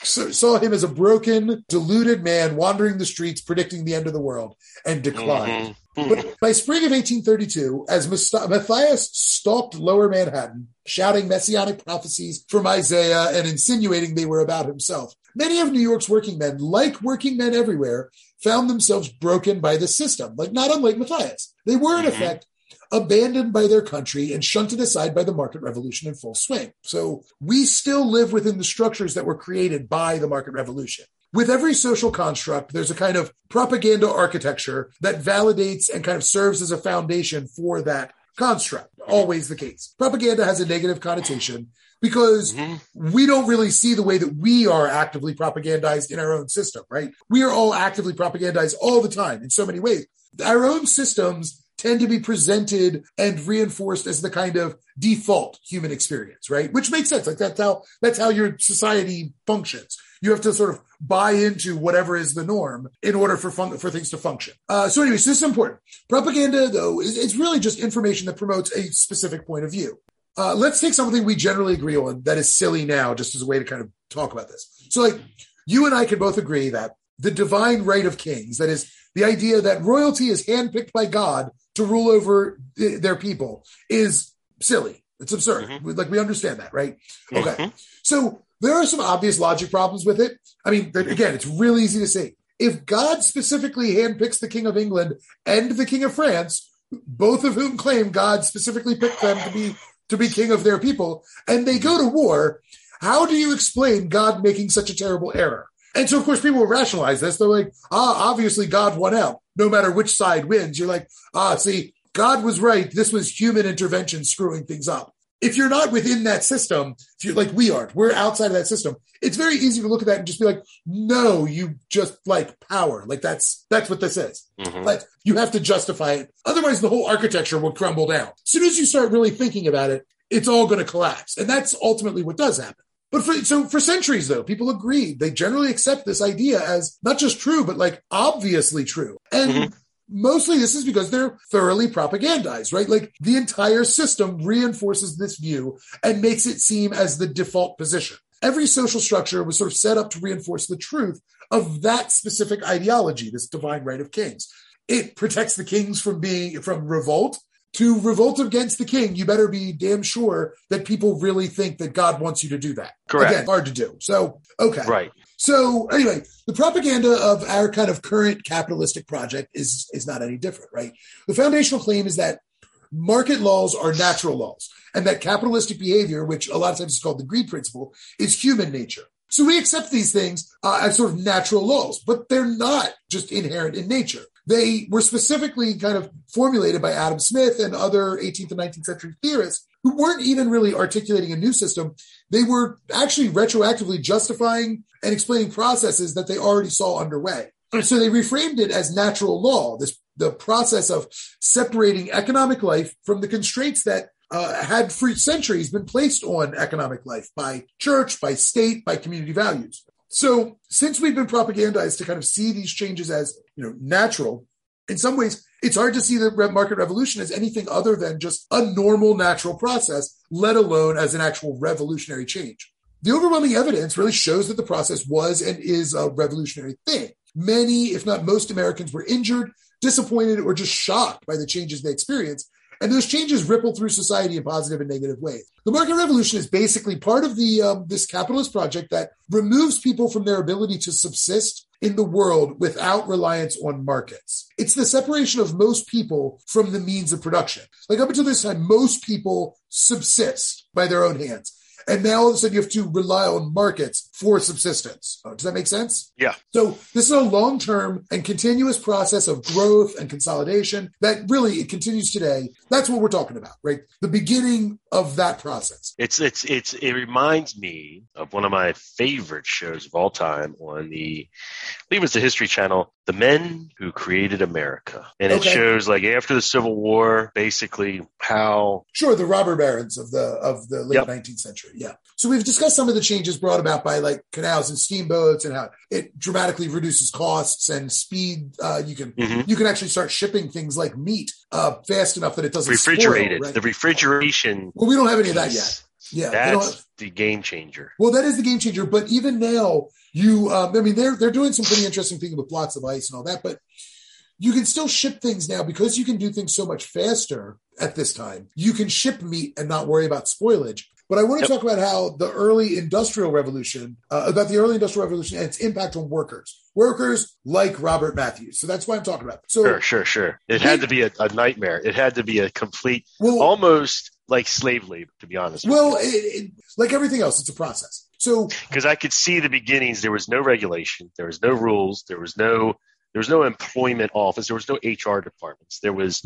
[SPEAKER 1] saw him as a broken, deluded man wandering the streets, predicting the end of the world, and declined.
[SPEAKER 2] Mhm.
[SPEAKER 1] But by spring of 1832, as Matthias stalked lower Manhattan, shouting messianic prophecies from Isaiah and insinuating they were about himself, many of New York's working men, like working men everywhere, found themselves broken by the system, like not unlike Matthias. They were, in
[SPEAKER 2] Mhm.
[SPEAKER 1] effect, abandoned by their country and shunted aside by the market revolution in full swing. So we still live within the structures that were created by the market revolution. With every social construct, there's a kind of propaganda architecture that validates and kind of serves as a foundation for that construct. Always the case. Propaganda has a negative connotation because
[SPEAKER 2] Mhm.
[SPEAKER 1] we don't really see the way that we are actively propagandized in our own system, right? We are all actively propagandized all the time in so many ways. Our own systems tend to be presented and reinforced as the kind of default human experience, right? Which makes sense. Like that's how that's how your society functions. You have to sort of buy into whatever is the norm in order for fun- for things to function. Uh, so, anyways, this is important. Propaganda, though, is it's really just information that promotes a specific point of view. Uh, let's take something we generally agree on that is silly now, just as a way to kind of talk about this. So, like, you and I can both agree that the divine right of kings, that is, the idea that royalty is handpicked by God to rule over th- their people, is silly. It's absurd.
[SPEAKER 2] Mhm.
[SPEAKER 1] We- Like, we understand that, right? Okay.
[SPEAKER 2] Mhm.
[SPEAKER 1] So, there are some obvious logic problems with it. I mean, again, it's really easy to see. If God specifically handpicks the King of England and the King of France, both of whom claim God specifically picked them to be to be king of their people, and they go to war, how do you explain God making such a terrible error? And so, of course, people will rationalize this. They're like, ah, obviously God won out, no matter which side wins. You're like, ah, see, God was right. This was human intervention screwing things up. If you're not within that system, if you're like we aren't, we're outside of that system. It's very easy to look at that and just be like, no, you just like power. Like that's that's what this is.
[SPEAKER 2] Mhm.
[SPEAKER 1] But you have to justify it. Otherwise, the whole architecture will crumble down. As soon as you start really thinking about it, it's all going to collapse. And that's ultimately what does happen. But for, so for centuries, though, people agreed. They generally accept this idea as not just true, but like obviously true. And
[SPEAKER 2] Mhm.
[SPEAKER 1] mostly this is because they're thoroughly propagandized, right? Like the entire system reinforces this view and makes it seem as the default position. Every social structure was sort of set up to reinforce the truth of that specific ideology, this divine right of kings. It protects the kings from being from revolt. To revolt against the king, you better be damn sure that people really think that God wants you to do that.
[SPEAKER 2] Correct.
[SPEAKER 1] Again, hard to do. So, okay.
[SPEAKER 2] Right.
[SPEAKER 1] So anyway, the propaganda of our kind of current capitalistic project is is not any different, right? The foundational claim is that market laws are natural laws and that capitalistic behavior, which a lot of times is called the greed principle, is human nature. So we accept these things uh, as sort of natural laws, but they're not just inherent in nature. They were specifically kind of formulated by Adam Smith and other 18th and 19th century theorists who weren't even really articulating a new system. They were actually retroactively justifying and explaining processes that they already saw underway. So they reframed it as natural law, this the process of separating economic life from the constraints that uh, had for centuries been placed on economic life by church, by state, by community values. So since we've been propagandized to kind of see these changes as you know natural, in some ways it's hard to see the market revolution as anything other than just a normal natural process, let alone as an actual revolutionary change. The overwhelming evidence really shows that the process was and is a revolutionary thing. Many, if not most Americans were injured, disappointed, or just shocked by the changes they experienced and those changes ripple through society in positive and negative ways. The market revolution is basically part of the um, this capitalist project that removes people from their ability to subsist in the world without reliance on markets. It's the separation of most people from the means of production. Like up until this time, most people subsist by their own hands. And now all of a sudden you have to rely on markets for subsistence. Uh, does that make sense?
[SPEAKER 2] Yeah.
[SPEAKER 1] So this is a long-term and continuous process of growth and consolidation that really it continues today. That's what we're talking about, right? The beginning of that process.
[SPEAKER 2] It's it's it's it reminds me of one of my favorite shows of all time on the I believe it's the History Channel, The Men Who Created America. And it
[SPEAKER 1] Okay.
[SPEAKER 2] shows like after the Civil War, basically how
[SPEAKER 1] Sure, the robber barons of the of the late
[SPEAKER 2] Yep.
[SPEAKER 1] 19th Yeah. So we've discussed some of the changes brought about by like canals and steamboats and how it dramatically reduces costs and speed. Uh, you can
[SPEAKER 2] Mhm.
[SPEAKER 1] you can actually start shipping things like meat uh, fast enough that it doesn't
[SPEAKER 2] refrigerated.
[SPEAKER 1] Spoil, right?
[SPEAKER 2] The refrigeration
[SPEAKER 1] well, we don't have any of that yet. Yeah.
[SPEAKER 2] That's the game changer.
[SPEAKER 1] Well, that is the game changer. But even now, you, um, I mean, they're they're doing some pretty interesting things with blocks of ice and all that. But you can still ship things now because you can do things so much faster at this time. You can ship meat and not worry about spoilage. But I want to
[SPEAKER 2] Yep.
[SPEAKER 1] talk about how the early industrial revolution, uh, about the early industrial revolution and its impact on workers, workers like Robert Matthews. So that's why I'm talking about. So,
[SPEAKER 2] Sure, sure, sure. It had to be a, a nightmare. It had to be a complete,
[SPEAKER 1] well,
[SPEAKER 2] almost like slave labor, to be honest.
[SPEAKER 1] well, it, it, like everything else, it's a process. So
[SPEAKER 2] because I could see the beginnings. There was no regulation. There was no rules. There was no there was no employment office. There was no HR departments. There was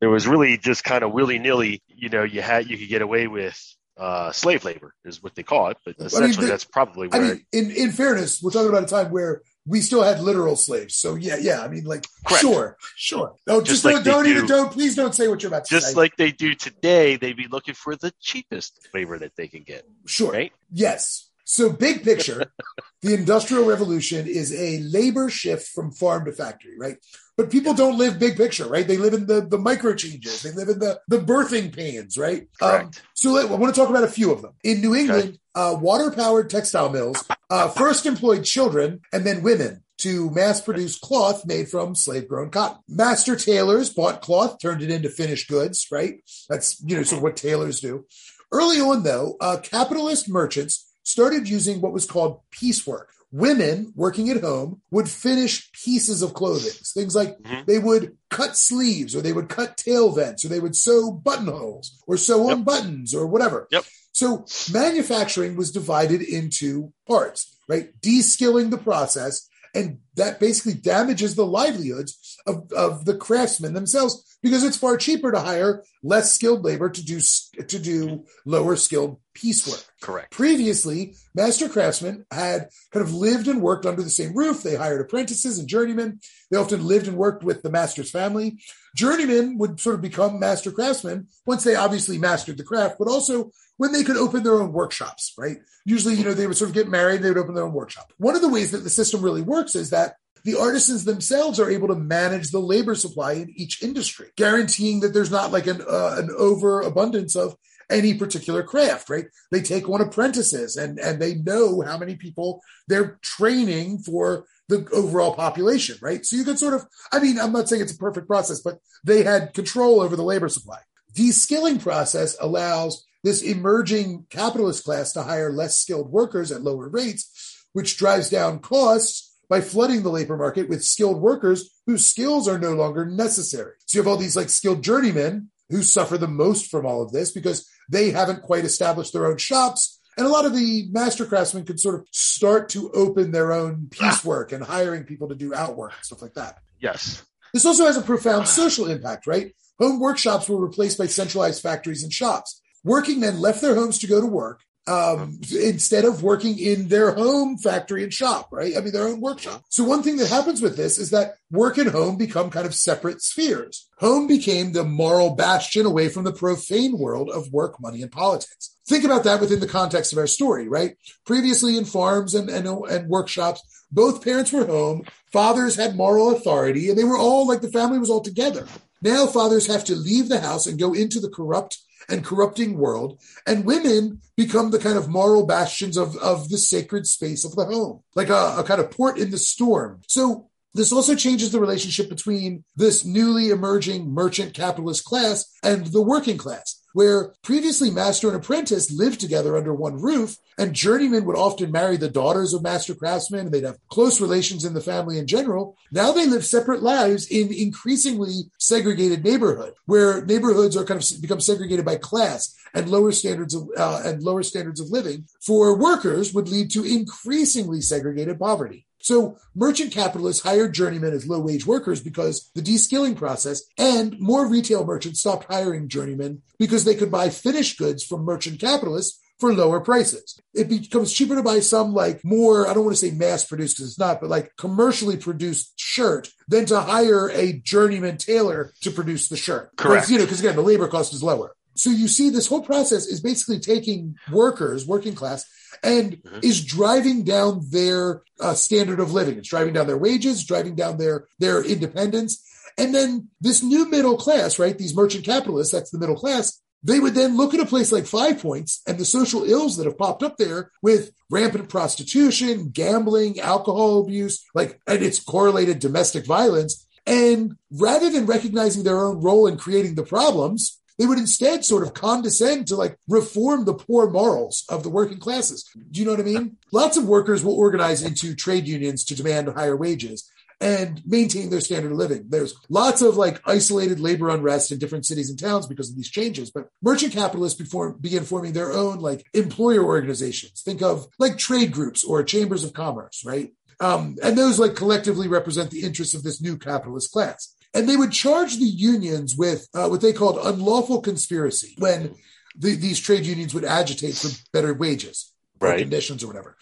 [SPEAKER 2] there was really just kind of willy nilly. You know, you had you could get away with uh, slave labor is what they call it, but
[SPEAKER 1] mean,
[SPEAKER 2] essentially
[SPEAKER 1] the-
[SPEAKER 2] that's probably
[SPEAKER 1] I mean, in, in fairness, we're talking about a time where we still had literal slaves. So yeah, yeah. I mean, like,
[SPEAKER 2] Correct.
[SPEAKER 1] sure, sure. No, just,
[SPEAKER 2] Just like
[SPEAKER 1] don't, don't even
[SPEAKER 2] do-
[SPEAKER 1] don't please don't say what you're about to
[SPEAKER 2] just
[SPEAKER 1] say.
[SPEAKER 2] Just like they do today, they'd be looking for the cheapest labor that they can get.
[SPEAKER 1] sure,
[SPEAKER 2] right?
[SPEAKER 1] yes. So big picture, the industrial revolution is a labor shift from farm to factory, right? But people don't live big picture, right? They live in the the micro changes. They live in the the birthing pains, right? Um, so let, I want to talk about a few of them. In New England, uh, water powered textile mills uh, first employed children and then women to mass produce cloth made from slave grown cotton. Master tailors bought cloth, turned it into finished goods, right? That's, you know, sort of what tailors do. Early on, though, uh, capitalist merchants started using what was called piecework. Women working at home would finish pieces of clothing, things like
[SPEAKER 2] Mhm.
[SPEAKER 1] they would cut sleeves or they would cut tail vents or they would sew buttonholes or sew on buttons or whatever.
[SPEAKER 2] Yep.
[SPEAKER 1] So manufacturing was divided into parts, right? De-skilling the process. And that basically damages the livelihoods of, of the craftsmen themselves because it's far cheaper to hire less skilled labor to do to do lower skilled piecework.
[SPEAKER 2] Correct.
[SPEAKER 1] Previously, master craftsmen had kind of lived and worked under the same roof. They hired apprentices and journeymen. They often lived and worked with the master's family. Journeymen would sort of become master craftsmen once they obviously mastered the craft, but also when they could open their own workshops, right? Usually, you know, they would sort of get married, they would open their own workshop. One of the ways that the system really works is that the artisans themselves are able to manage the labor supply in each industry, guaranteeing that there's not like an uh, an overabundance of any particular craft, right? They take on apprentices and and they know how many people they're training for the overall population, right? So you could sort of, I mean, I'm not saying it's a perfect process, but they had control over the labor supply. The skilling process allows this emerging capitalist class to hire less skilled workers at lower rates, which drives down costs by flooding the labor market with skilled workers whose skills are no longer necessary. So you have all these like skilled journeymen who suffer the most from all of this because they haven't quite established their own shops. And a lot of the master craftsmen could sort of start to open their own piecework and hiring people to do outwork and stuff like that.
[SPEAKER 2] Yes.
[SPEAKER 1] This also has a profound social impact, right? Home workshops were replaced by centralized factories and shops. Working men left their homes to go to work um, instead of working in their home factory and shop, right? I mean, their own workshop. So one thing that happens with this is that work and home become kind of separate spheres. Home became the moral bastion away from the profane world of work, money, and politics. Think about that within the context of our story, right? Previously in farms and, and, and workshops, both parents were home. Fathers had moral authority and they were all like the family was all together. Now fathers have to leave the house and go into the corrupt and corrupting world. And women become the kind of moral bastions of, of the sacred space of the home, like a, a kind of port in the storm. So this also changes the relationship between this newly emerging merchant capitalist class and the working class where previously master and apprentice lived together under one roof, and journeymen would often marry the daughters of master craftsmen, and they'd have close relations in the family in general. Now they live separate lives in increasingly segregated neighborhood, where neighborhoods are kind of become segregated by class and lower standards of uh, and lower standards of living for workers would lead to increasingly segregated poverty. So merchant capitalists hired journeymen as low wage workers because the de-skilling process and more retail merchants stopped hiring journeymen because they could buy finished goods from merchant capitalists for lower prices. It becomes cheaper to buy some like more, I don't want to say mass produced because it's not, but like commercially produced shirt than to hire a journeyman tailor to produce the shirt.
[SPEAKER 2] Correct.
[SPEAKER 1] You know, because again, the labor cost is lower. So you see this whole process is basically taking workers, working class, and mm-hmm. is driving down their uh, standard of living. It's driving down their wages, driving down their their independence. And then this new middle class, right? These merchant capitalists, that's the middle class. They would then look at a place like Five Points and the social ills that have popped up there with rampant prostitution, gambling, alcohol abuse, like, and it's correlated domestic violence. And rather than recognizing their own role in creating the problems, they would instead sort of condescend to like reform the poor morals of the working classes. Do you know what I mean? Lots of workers will organize into trade unions to demand higher wages and maintain their standard of living. There's lots of like isolated labor unrest in different cities and towns because of these changes. But merchant capitalists before began forming their own like employer organizations. Think of like trade groups or chambers of commerce, right? Um, and those like collectively represent the interests of this new capitalist class. And they would charge the unions with uh, what they called unlawful conspiracy when the, these trade unions would agitate for better wages or conditions or whatever.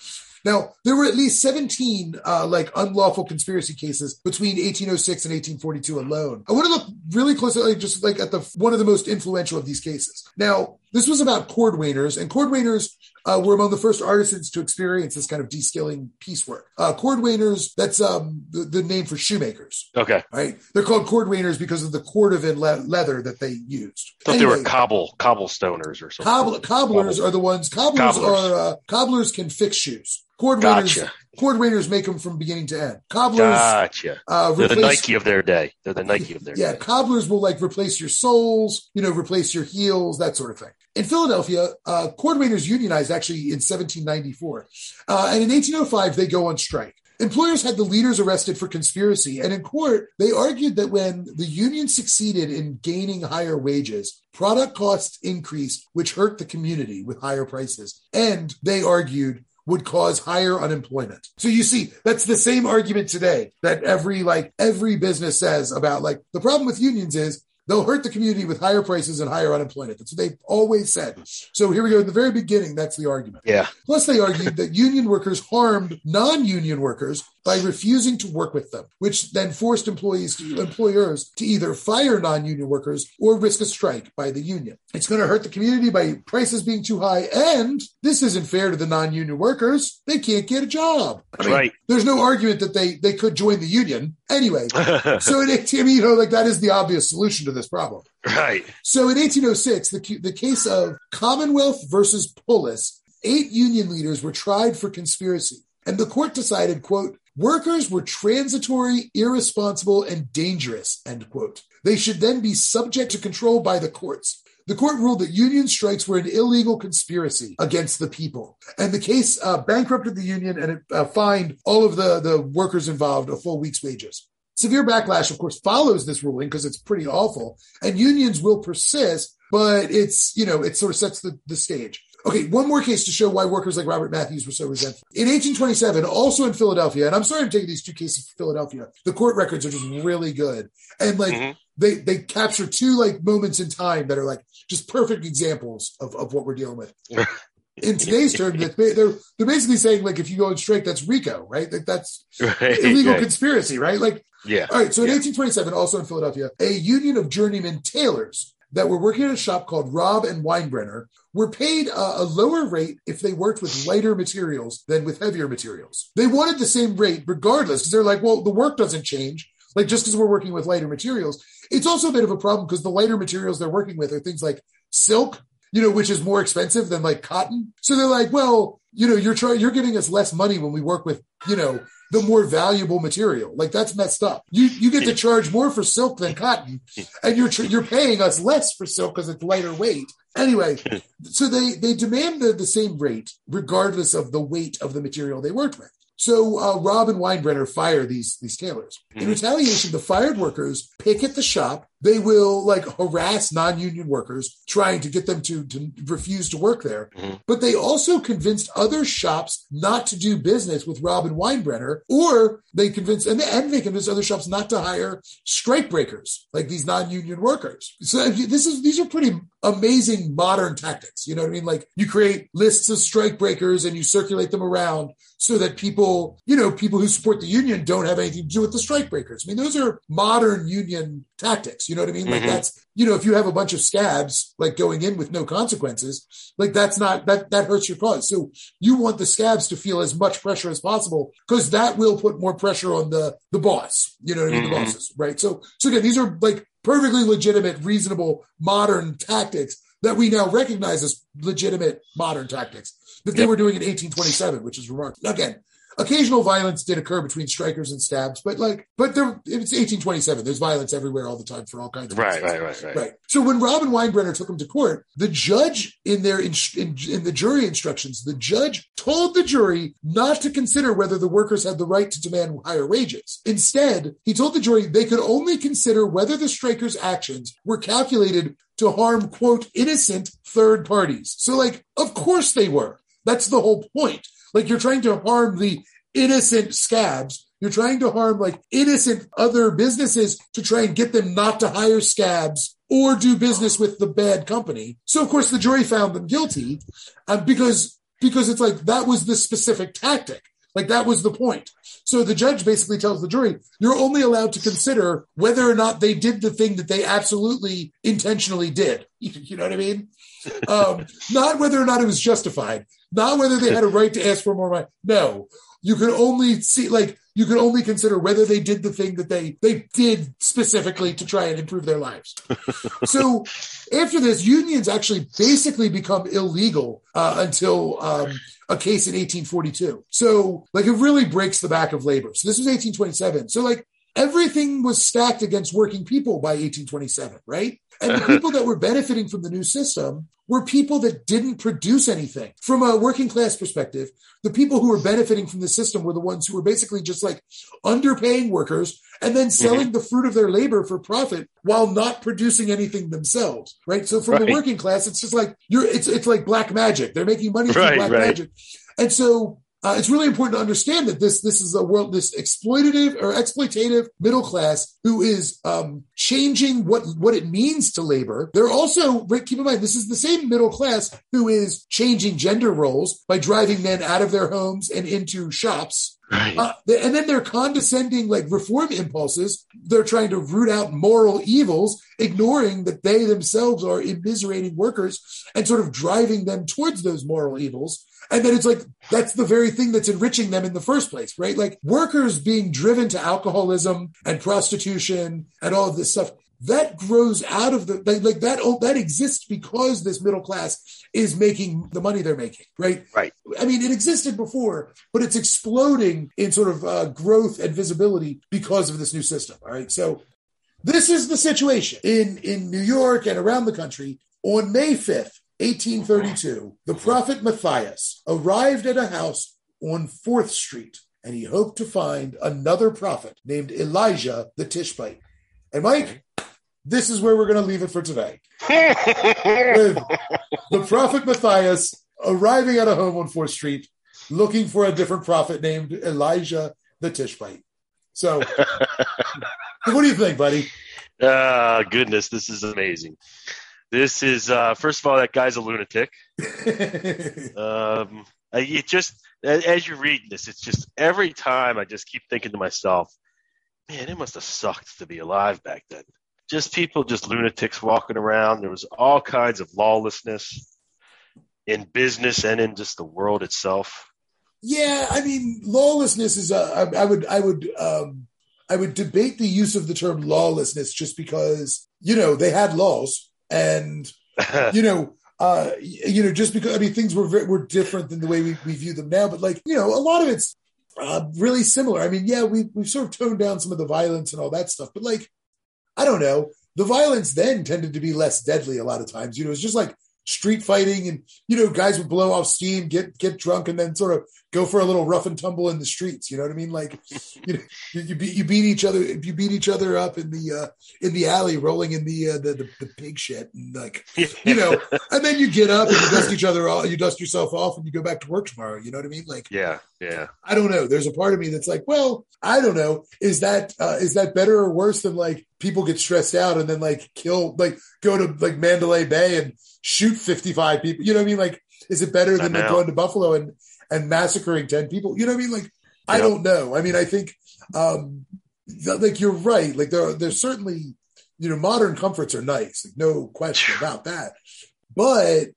[SPEAKER 1] Now, there were at least 17 uh, like unlawful conspiracy cases between 1806 and 1842 alone. I want to look really closely, like, just like at the one of the most influential of these cases. Now, this was about cordwainers, and cordwainers uh, were among the first artisans to experience this kind of de-skilling piecework. Uh, cordwainers, that's um, the, the, name for shoemakers.
[SPEAKER 2] Okay.
[SPEAKER 1] Right? They're called cordwainers because of the cordovan le- leather that they used.
[SPEAKER 2] I thought anyway, they were cobble, cobblestoners or something.
[SPEAKER 1] Cobble, cobblers Cobble. are the ones, cobblers, cobblers. are, uh, cobblers can fix shoes. Cordwainers, gotcha. cordwainers make them from beginning to end. Cobblers,
[SPEAKER 2] gotcha. Uh, replace, They're the Nike of their day. They're the Nike of their
[SPEAKER 1] yeah,
[SPEAKER 2] day.
[SPEAKER 1] cobblers will like replace your soles, you know, replace your heels, that sort of thing. In Philadelphia, uh, cordwainers unionized actually in 1794, uh, and in 1805 they go on strike. Employers had the leaders arrested for conspiracy, and in court, they argued that when the union succeeded in gaining higher wages, product costs increased, which hurt the community with higher prices. And they argued would cause higher unemployment. So you see, that's the same argument today that every like every business says about like the problem with unions is they'll hurt the community with higher prices and higher unemployment. That's what they've always said. So here we go. In the very beginning, that's the argument.
[SPEAKER 2] Yeah.
[SPEAKER 1] Plus, they argued that union workers harmed non-union workers by refusing to work with them, which then forced employees to, employers to either fire non-union workers or risk a strike by the union. It's going to hurt the community by prices being too high, and this isn't fair to the non-union workers. They can't get a job.
[SPEAKER 2] I mean, right.
[SPEAKER 1] There's no argument that they they could join the union anyway. so it, I mean, you know, like that is the obvious solution to this problem.
[SPEAKER 2] Right.
[SPEAKER 1] So in 1806, the the case of Commonwealth versus Pullis, eight union leaders were tried for conspiracy. And the court decided, quote, Workers were transitory, irresponsible, and dangerous, end quote. They should then be subject to control by the courts. the court ruled that union strikes were an illegal conspiracy against the people. And the case uh, bankrupted the union and it uh, fined all of the, the workers involved a full week's wages. Severe backlash, of course, follows this ruling because it's pretty awful. And unions will persist, but it's, you know, it sort of sets the, the stage. Okay, one more case to show why workers like Robert Matthews were so resentful. In 1827, also in Philadelphia, and I'm sorry I'm taking these two cases from Philadelphia, the court records are just really good. And like mm-hmm. they they capture two like moments in time that are like just perfect examples of, of what we're dealing with. in today's terms, they're they're basically saying like if you go on strike, that's RICO, right? Like that's right, illegal right. conspiracy, right? Like
[SPEAKER 2] yeah.
[SPEAKER 1] All right. So in
[SPEAKER 2] yeah.
[SPEAKER 1] 1827, also in Philadelphia, a union of journeyman tailors that were working at a shop called Robb and Weinbrenner were paid a, a, lower rate if they worked with lighter materials than with heavier materials. They wanted the same rate regardless because they're like, well, the work doesn't change. Like just because we're working with lighter materials, it's also a bit of a problem because the lighter materials they're working with are things like silk, you know, which is more expensive than like cotton. So they're like, well, you know, you're trying, you're giving us less money when we work with, you know, the more valuable material. Like that's messed up. You you get to charge more for silk than cotton, and you're you're paying us less for silk because it's lighter weight. Anyway, so they they demand the, the same rate regardless of the weight of the material they worked with. So uh, Robb and Weinbrenner fire these these tailors. In mm-hmm. retaliation, the fired workers picket the shop they will like harass non-union workers trying to get them to, to refuse to work there. Mm-hmm. but they also convinced other shops not to do business with Robb and Weinbrenner or they convinced and they, and they convinced other shops not to hire strike breakers like these non-union workers. So this is these are pretty amazing modern tactics you know what i mean? Like you create lists of strike breakers and you circulate them around so that people you know people who support the union don't have anything to do with the strike breakers. I mean those are modern union tactics. You know what I mean? Like mm-hmm. that's, you know, if you have a bunch of scabs like going in with no consequences, like that's not, that, that hurts your cause. So you want the scabs to feel as much pressure as possible because that will put more pressure on the, the boss, you know what I mean? Mm-hmm. The bosses, right? So, so again, these are like perfectly legitimate, reasonable, modern tactics that we now recognize as legitimate modern tactics that they yep. were doing in 1827, which is remarkable. Again, Occasional violence did occur between strikers and stabs, but like, but there, it's 1827. There's violence everywhere all the time for all kinds of
[SPEAKER 2] right, reasons. right, right, right,
[SPEAKER 1] right. So when Robb and Weinbrenner took him to court, the judge in their in, in, in the jury instructions, the judge told the jury not to consider whether the workers had the right to demand higher wages. Instead, he told the jury they could only consider whether the strikers' actions were calculated to harm quote innocent third parties. So like, of course they were. That's the whole point. Like you're trying to harm the innocent scabs. You're trying to harm like innocent other businesses to try and get them not to hire scabs or do business with the bad company. So of course the jury found them guilty um, because because it's like that was the specific tactic. Like that was the point. So the judge basically tells the jury, you're only allowed to consider whether or not they did the thing that they absolutely intentionally did. You know what I mean? Um, not whether or not it was justified, not whether they had a right to ask for more money. No, you could only see like you could only consider whether they did the thing that they they did specifically to try and improve their lives. so after this, unions actually basically become illegal uh, until um, a case in 1842. So like it really breaks the back of labor. So this was 1827. So like everything was stacked against working people by 1827, right? And the people that were benefiting from the new system were people that didn't produce anything. From a working class perspective, the people who were benefiting from the system were the ones who were basically just like underpaying workers and then mm-hmm. selling mm-hmm. the fruit of their labor for profit while not producing anything themselves. Right. So from right. the working class, it's just like you're it's it's like black magic. They're making money from right, black right. magic. And so uh, it's really important to understand that this this is a world this exploitative or exploitative middle class who is um, changing what what it means to labor. They're also keep in mind this is the same middle class who is changing gender roles by driving men out of their homes and into shops.
[SPEAKER 2] Right.
[SPEAKER 1] Uh, and then they're condescending like reform impulses. They're trying to root out moral evils, ignoring that they themselves are immiserating workers and sort of driving them towards those moral evils. And then it's like, that's the very thing that's enriching them in the first place, right? Like workers being driven to alcoholism and prostitution and all of this stuff. That grows out of the like that. That exists because this middle class is making the money they're making, right?
[SPEAKER 2] Right.
[SPEAKER 1] I mean, it existed before, but it's exploding in sort of uh, growth and visibility because of this new system. All right. So this is the situation in in New York and around the country On May 5th, 1832, the prophet Matthias arrived at a house on 4th Street and he hoped to find another prophet named Elijah the Tishbite. And Mike, this is where we're going to leave it for today. With the prophet Matthias arriving at a home on 4th Street looking for a different prophet named Elijah the Tishbite. So, what do you think, buddy?
[SPEAKER 2] Ah, goodness, this is amazing. This is uh, first of all, that guy's a lunatic. um, it just as you're reading this, it's just every time I just keep thinking to myself, man, it must have sucked to be alive back then. Just people, just lunatics walking around. There was all kinds of lawlessness in business and in just the world itself.
[SPEAKER 1] Yeah, I mean, lawlessness is. Uh, I, I would, I would, um, I would debate the use of the term lawlessness just because you know they had laws, and you know, uh, you know, just because I mean things were very, were different than the way we, we view them now, but like you know, a lot of it's uh, really similar. I mean, yeah, we we've sort of toned down some of the violence and all that stuff, but like, I don't know, the violence then tended to be less deadly a lot of times. You know, it's just like street fighting and you know guys would blow off steam get get drunk and then sort of go for a little rough and tumble in the streets you know what i mean like you know you, you beat you beat each other you beat each other up in the uh in the alley rolling in the uh, the, the the pig shit and like you know and then you get up and you dust each other off you dust yourself off and you go back to work tomorrow you know what i mean like
[SPEAKER 2] yeah, yeah.
[SPEAKER 1] I don't know. There's a part of me that's like, well, I don't know. Is that uh, is that better or worse than like people get stressed out and then like kill, like go to like Mandalay Bay and shoot 55 people? You know what I mean? Like, is it better than like going to Buffalo and and massacring 10 people? You know what I mean? Like, I don't know. I mean, I think um th- like you're right. Like there, are, there's certainly you know modern comforts are nice, like no question about that. But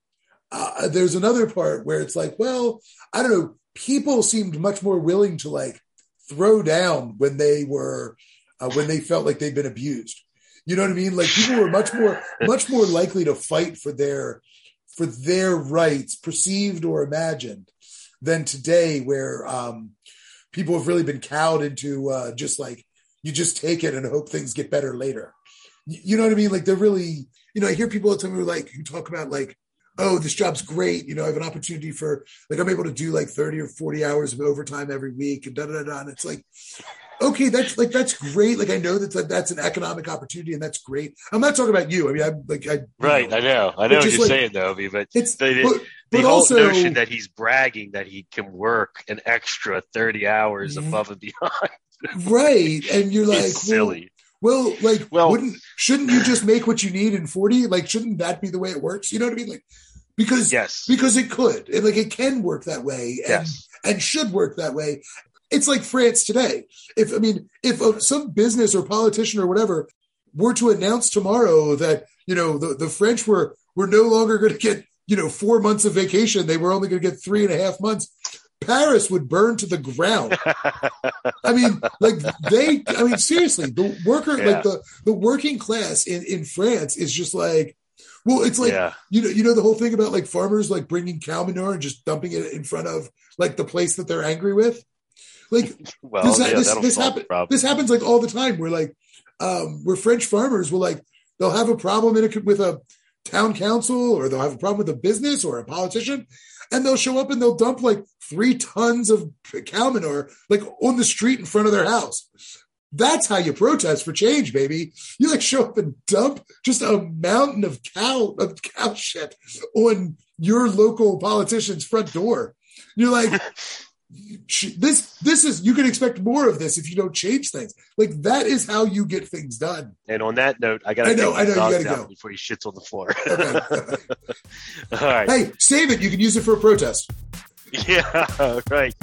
[SPEAKER 1] uh, there's another part where it's like, well, I don't know. People seemed much more willing to like throw down when they were uh, when they felt like they'd been abused. You know what I mean? Like people were much more much more likely to fight for their for their rights, perceived or imagined, than today, where um, people have really been cowed into uh, just like you just take it and hope things get better later. You know what I mean? Like they're really, you know, I hear people all the time who like who talk about like oh, this job's great. You know, I have an opportunity for like I'm able to do like 30 or 40 hours of overtime every week and da da. da. And it's like, okay, that's like that's great. Like I know that that- that's an economic opportunity and that's great. I'm not talking about you. I mean, I'm like I
[SPEAKER 2] Right,
[SPEAKER 1] know,
[SPEAKER 2] I know. I know what you're
[SPEAKER 1] like-
[SPEAKER 2] saying, though, but
[SPEAKER 1] it's
[SPEAKER 2] the,
[SPEAKER 1] but,
[SPEAKER 2] the
[SPEAKER 1] but
[SPEAKER 2] whole
[SPEAKER 1] also
[SPEAKER 2] notion that he's bragging that he can work an extra 30 hours
[SPEAKER 1] Yeah.
[SPEAKER 2] above and beyond
[SPEAKER 1] right, and you're like
[SPEAKER 2] is silly.
[SPEAKER 1] Well, well, like,
[SPEAKER 2] Well-
[SPEAKER 1] wouldn't shouldn't you just make what you need in 40? Like, shouldn't that be the way it works? You know what I mean? Like, because
[SPEAKER 2] yes.
[SPEAKER 1] because it could, and like it can work that way, and
[SPEAKER 2] yes.
[SPEAKER 1] and should work that way. It's like France today. If I mean, if uh, some business or politician or whatever were to announce tomorrow that you know the, the French were were no longer going to get you know four months of vacation, they were only going to get three and a half months. Paris would burn to the ground. I mean, like they. I mean, seriously, the worker,
[SPEAKER 2] Yeah.
[SPEAKER 1] like the the working class in in France is just like. Well, it's like
[SPEAKER 2] yeah.
[SPEAKER 1] you know, you know the whole thing about like farmers like bringing cow manure and just dumping it in front of like the place that they're angry with. Like
[SPEAKER 2] Well,
[SPEAKER 1] this,
[SPEAKER 2] yeah,
[SPEAKER 1] this, this happen, this happens like all the time. Where like, um, where French farmers will like they'll have a problem in a, with a town council or they'll have a problem with a business or a politician, and they'll show up and they'll dump like three tons of cow manure like on the street in front of their house. That's how you protest for change, baby. You like show up and dump just a mountain of cow of cow shit on your local politician's front door. You're like, this this is you can expect more of this if you don't change things. Like that is how you get things done.
[SPEAKER 2] And on that note, I gotta
[SPEAKER 1] I know, I know, you gotta go.
[SPEAKER 2] before he shits on the floor.
[SPEAKER 1] Okay.
[SPEAKER 2] All right.
[SPEAKER 1] hey, save it. You can use it for a protest.
[SPEAKER 2] Yeah. Right.